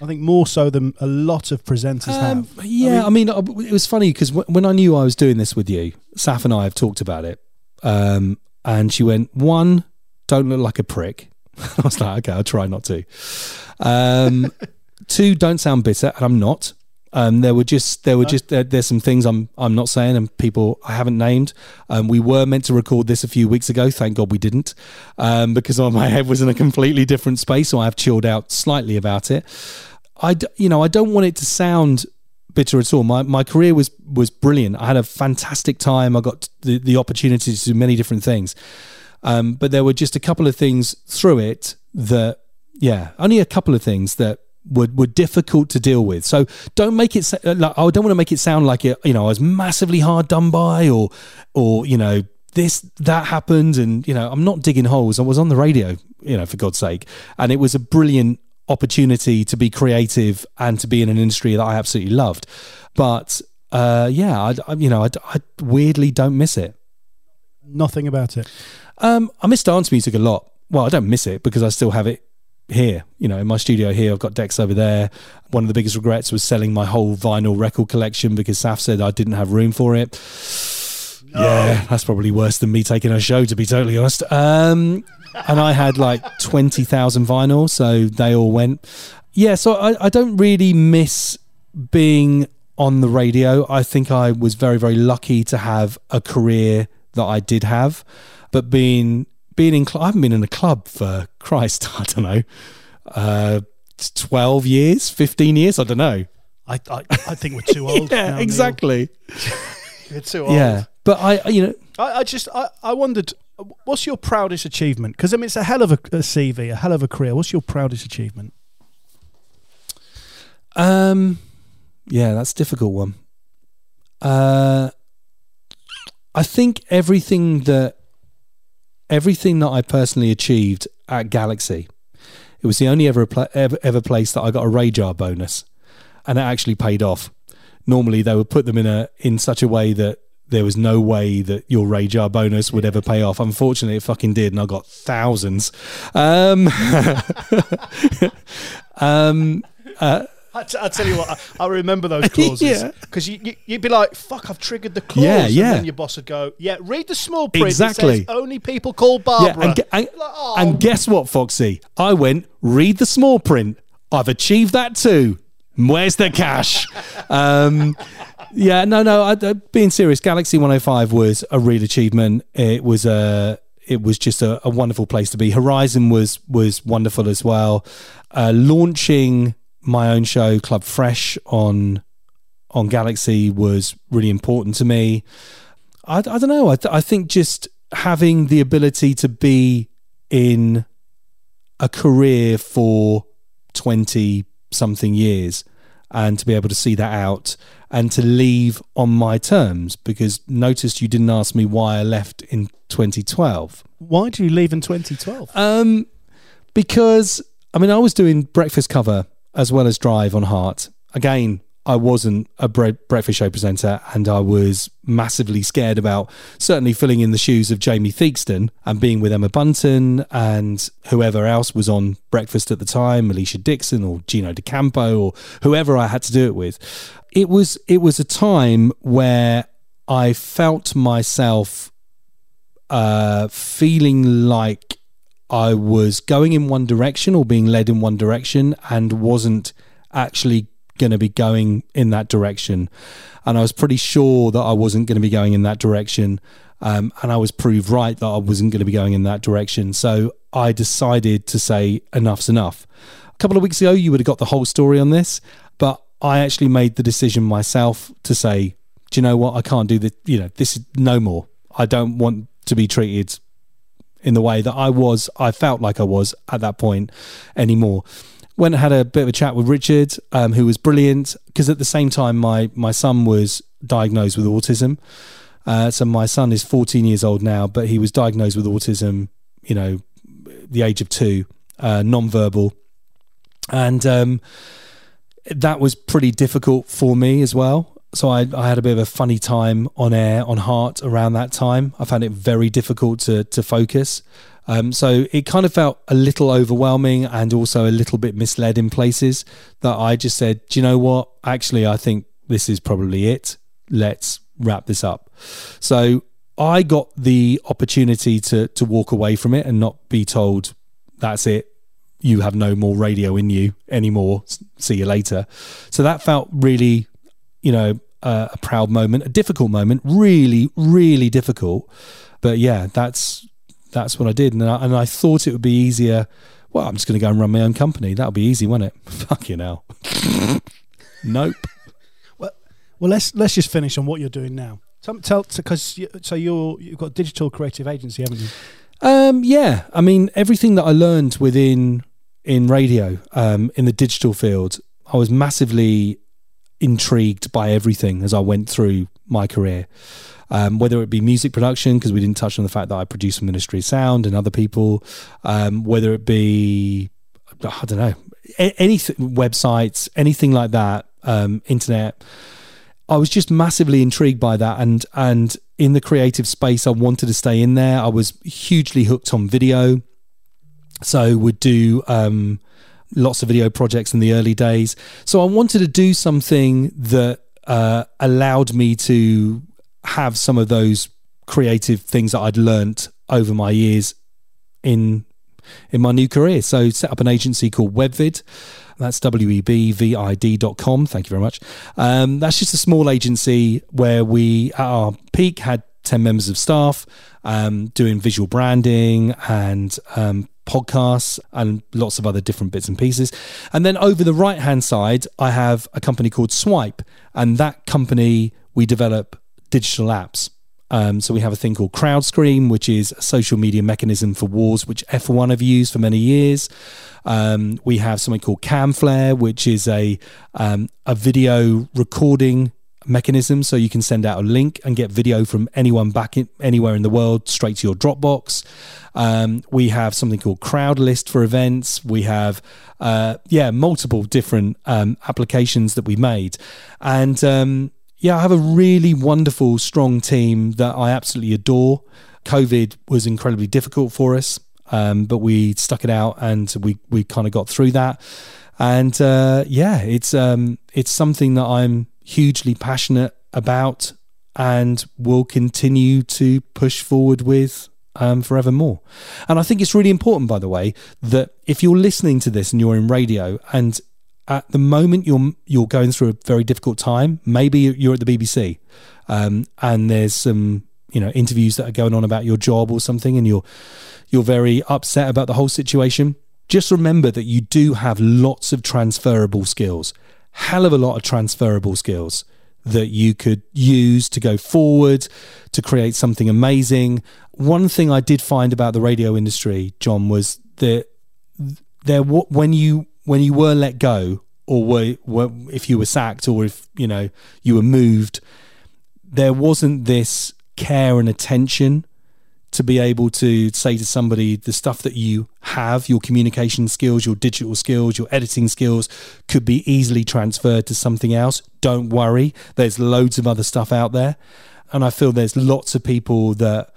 I think more so than a lot of presenters
Um,
have.
yeah, I mean, uh, it was funny because when I knew I was doing this with you, Saf and I have talked about it. Um, and she went, one, don't look like a prick. *laughs* I was like, okay, I'll try not to. Um, *laughs* two, don't sound bitter, and I'm not. Um, there were just there were just there, there's some things I'm I'm not saying and people I haven't named. Um, we were meant to record this a few weeks ago. Thank God we didn't, um, because *laughs* my head was in a completely different space. So I've chilled out slightly about it. I d- you know I don't want it to sound bitter at all. My my career was was brilliant. I had a fantastic time. I got the the opportunity to do many different things. Um, but there were just a couple of things through it that, yeah, only a couple of things that were, were difficult to deal with. So don't make it, like, I don't want to make it sound like it, you know, I was massively hard done by or, or, you know, this, that happened. And, you know, I'm not digging holes. I was on the radio, you know, for God's sake. And it was a brilliant opportunity to be creative and to be in an industry that I absolutely loved. But uh, yeah, I, I- you know, I, I weirdly don't miss it.
Nothing about it.
Um, I miss dance music a lot. Well, I don't miss it because I still have it here. You know, in my studio here, I've got decks over there. One of the biggest regrets was selling my whole vinyl record collection because Saf said I didn't have room for it. Yeah, that's probably worse than me taking a show, to be totally honest. Um, and I had like 20,000 vinyl, so they all went. Yeah, so I, I don't really miss being on the radio. I think I was very, very lucky to have a career that I did have. But being being in, I haven't been in a club for *laughs* Christ, I don't know, uh, 12 years, 15 years, I don't know.
I I, I think we're too *laughs* old.
yeah,
now,
exactly. *laughs*
We're too old.
Yeah, but I, you know,
I, I just I, I wondered what's your proudest achievement? Because I mean it's a hell of a, a CV, a hell of a career. What's your proudest achievement?
Um, yeah, that's a difficult one. Uh, I think everything that everything that I personally achieved at Galaxy, it was the only ever ever, ever place that I got a Rajar bonus, and it actually paid off. Normally, they would put them in a in such a way that there was no way that your Rajar bonus would ever pay off. Unfortunately, it fucking did, and I got thousands. Um, *laughs* um, uh,
I, t- I tell you what, I, I remember those *laughs* clauses
Yeah.
because you, you you'd be like, "Fuck, I've triggered the clause,"
Yeah, yeah.
and then your boss would go, "Yeah, read the small print.
Exactly.
says only people called Barbara."
Yeah, and, and,
Like, oh,
and guess what, Foxy? I went, read the small print. I've achieved that too. Where's the cash? *laughs* um, yeah, no, no. I, uh, being serious, Galaxy 105 was a real achievement. It was a, it was just a, a wonderful place to be. Horizon was was wonderful as well. Uh, launching my own show, Club Fresh, on on Galaxy was really important to me. I, I don't know. I, th- I think just having the ability to be in a career for 20 something years and to be able to see that out and to leave on my terms because noticed you didn't ask me why I left in 2012.
why did you leave in 2012?
Um, because I mean, I was doing breakfast cover as well as drive on Heart. Again, I wasn't a bre- breakfast show presenter, and I was massively scared about certainly filling in the shoes of Jamie Theakston and being with Emma Bunton and whoever else was on breakfast at the time, Alesha Dixon or Gino D'Acampo or whoever I had to do it with. It was it was a time where I felt myself uh, feeling like I was going in one direction or being led in one direction and wasn't actually going to be going in that direction. And I was pretty sure that I wasn't going to be going in that direction. Um, and I was proved right that I wasn't going to be going in that direction. So I decided to say, enough's enough. A couple of weeks ago, you would have got the whole story on this, but I actually made the decision myself to say, do you know what? I can't do this. You know, this is no more. I don't want to be treated in the way that I was, I felt like I was at that point anymore. Went and had a bit of a chat with Richard, um, who was brilliant because at the same time, my my son was diagnosed with autism. Uh, so my son is 14 years old now, but he was diagnosed with autism, you know, the age of two, uh, non-verbal, and um, that was pretty difficult for me as well. So I, I had a bit of a funny time on air on Heart around that time. I found it very difficult to to focus. Um, so it kind of felt a little overwhelming and also a little bit misled in places that I just said, do you know what? Actually, I think this is probably it. Let's wrap this up. So I got the opportunity to to walk away from it and not be told that's it. You have no more radio in you anymore. See you later. So that felt really, you know, uh, a proud moment, a difficult moment, really, really difficult. But yeah, that's that's what I did, and I, and I thought it would be easier. Well, I'm just going to go and run my own company. That'll be easy, won't it? *laughs* Fucking *laughs* hell. nope.
Well, let's let's just finish on what you're doing now. Tell tell because you, so you're you've got a digital creative agency, haven't you?
Um, yeah, I mean everything that I learned within in radio, um, in the digital field, I was massively intrigued by everything as I went through my career. Um, whether it be music production, because we didn't touch on the fact that I produce for Ministry Sound and other people, um, whether it be, I don't know, a- anything, websites, anything like that, um, internet. I was just massively intrigued by that, and and in the creative space, I wanted to stay in there. I was hugely hooked on video, so would do um, lots of video projects in the early days. So I wanted to do something that uh, allowed me to have some of those creative things that I'd learnt over my years in in my new career. So set up an agency called Webvid. That's W-E-B-V-I-D.com. Thank you very much. Um, that's just a small agency where we, at our peak, had 10 members of staff um, doing visual branding and um, podcasts and lots of other different bits and pieces. And then over the right hand side, I have a company called Swipe. And that company, we develop digital apps. Um, so we have a thing called CrowdScream, which is a social media mechanism for wars, which F1 have used for many years. Um, we have something called Camflare, which is a um, a video recording mechanism, so you can send out a link and get video from anyone back in, anywhere in the world straight to your Dropbox. Um, we have something called CrowdList for events. We have uh, yeah multiple different um, applications that we made, and um, yeah, I have a really wonderful, strong team that I absolutely adore. COVID was incredibly difficult for us, um, but we stuck it out and we we kind of got through that. And uh, yeah, it's um, it's something that I'm hugely passionate about and will continue to push forward with um, forevermore. And I think it's really important, by the way, that if you're listening to this and you're in radio and at the moment you're you're going through a very difficult time. Maybe you're at the BBC, um, and there's some you know interviews that are going on about your job or something, and you're you're very upset about the whole situation. Just remember that you do have lots of transferable skills, hell of a lot of transferable skills that you could use to go forward to create something amazing. One thing I did find about the radio industry, John, was that there when you when you were let go or were, were if you were sacked or if you know you were moved there wasn't this care and attention to be able to say to somebody the stuff that you have your communication skills your digital skills your editing skills could be easily transferred to something else. Don't worry there's loads of other stuff out there. And i feel there's lots of people that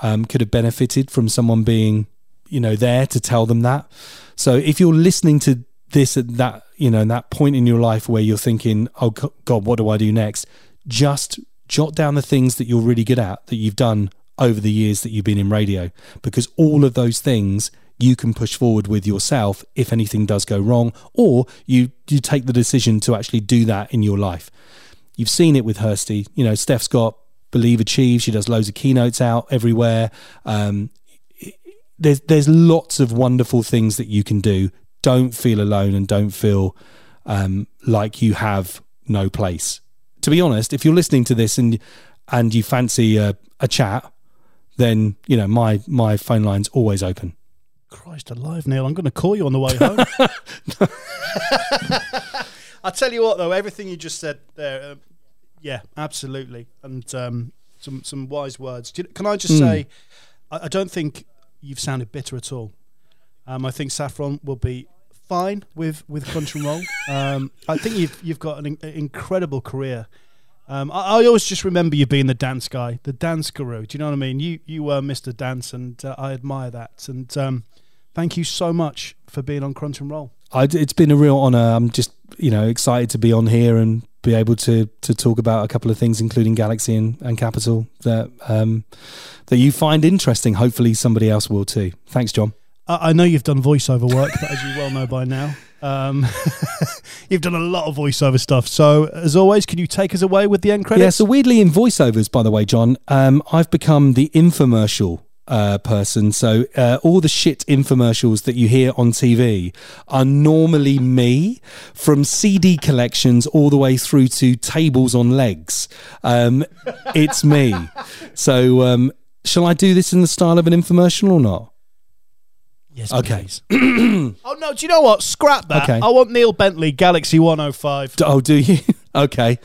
um, could have benefited from someone being you know there to tell them that. So if you're listening to this at that, you know, that point in your life where you're thinking, oh God, what do I do next? Just jot down the things that you're really good at that you've done over the years that you've been in radio, because all of those things you can push forward with yourself if anything does go wrong, or you you take the decision to actually do that in your life. You've seen it with Hursty. You know, Steph's got Believe Achieve. She does loads of keynotes out everywhere. Um, there's there's lots of wonderful things that you can do. Don't feel alone and don't feel um, like you have no place. To be honest, if you're listening to this and and you fancy a, a chat, then you know my my phone line's always open.
Christ alive, Neil! I'm going to call you on the way home. *laughs* *laughs* I tell you what, though, everything you just said there, uh, yeah, absolutely, and um, some some wise words. Can I just mm. say, I, I don't think you've sounded bitter at all. Um, I think Saffron will be fine with with Crunch and Roll. *laughs* Um, I think you've you've got an, in, an incredible career. Um, I, I, always just remember you being the dance guy, the dance guru. Do you know what I mean? You you were Mr. Dance, and uh, I admire that. And um, thank you so much for being on Crunch and Roll.
I, it's been a real honour. I'm just you know excited to be on here and be able to to talk about a couple of things, including Galaxy and, and Capital that um, that you find interesting. Hopefully, somebody else will too. Thanks, John.
I, I know you've done voiceover work, but as you well know by now, um, *laughs* you've done a lot of voiceover stuff. So, as always, can you take us away with the end credits?
Yeah. So, weirdly, in voiceovers, by the way, John, um, I've become the infomercial uh, person. So uh, all the shit infomercials that you hear on TV are normally me from CD collections all the way through to tables on legs. Um, it's me. *laughs* So um, shall I do this in the style of an infomercial or not?
Yes,
okay. *clears throat*
oh no! Do you know what? Scrap that. Okay. I want Neil Bentley, Galaxy 105.
Oh, do you? *laughs* okay.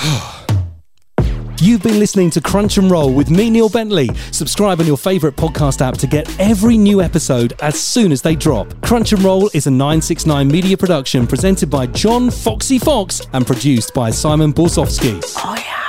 Yeah. *sighs*
You've been listening to Crunch and Roll with me, Neil Bentley. Subscribe on your favourite podcast app to get every new episode as soon as they drop. Crunch and Roll is a 969 media production presented by John Foxy Fox and produced by Simon Borsovsky.
Oh, yeah.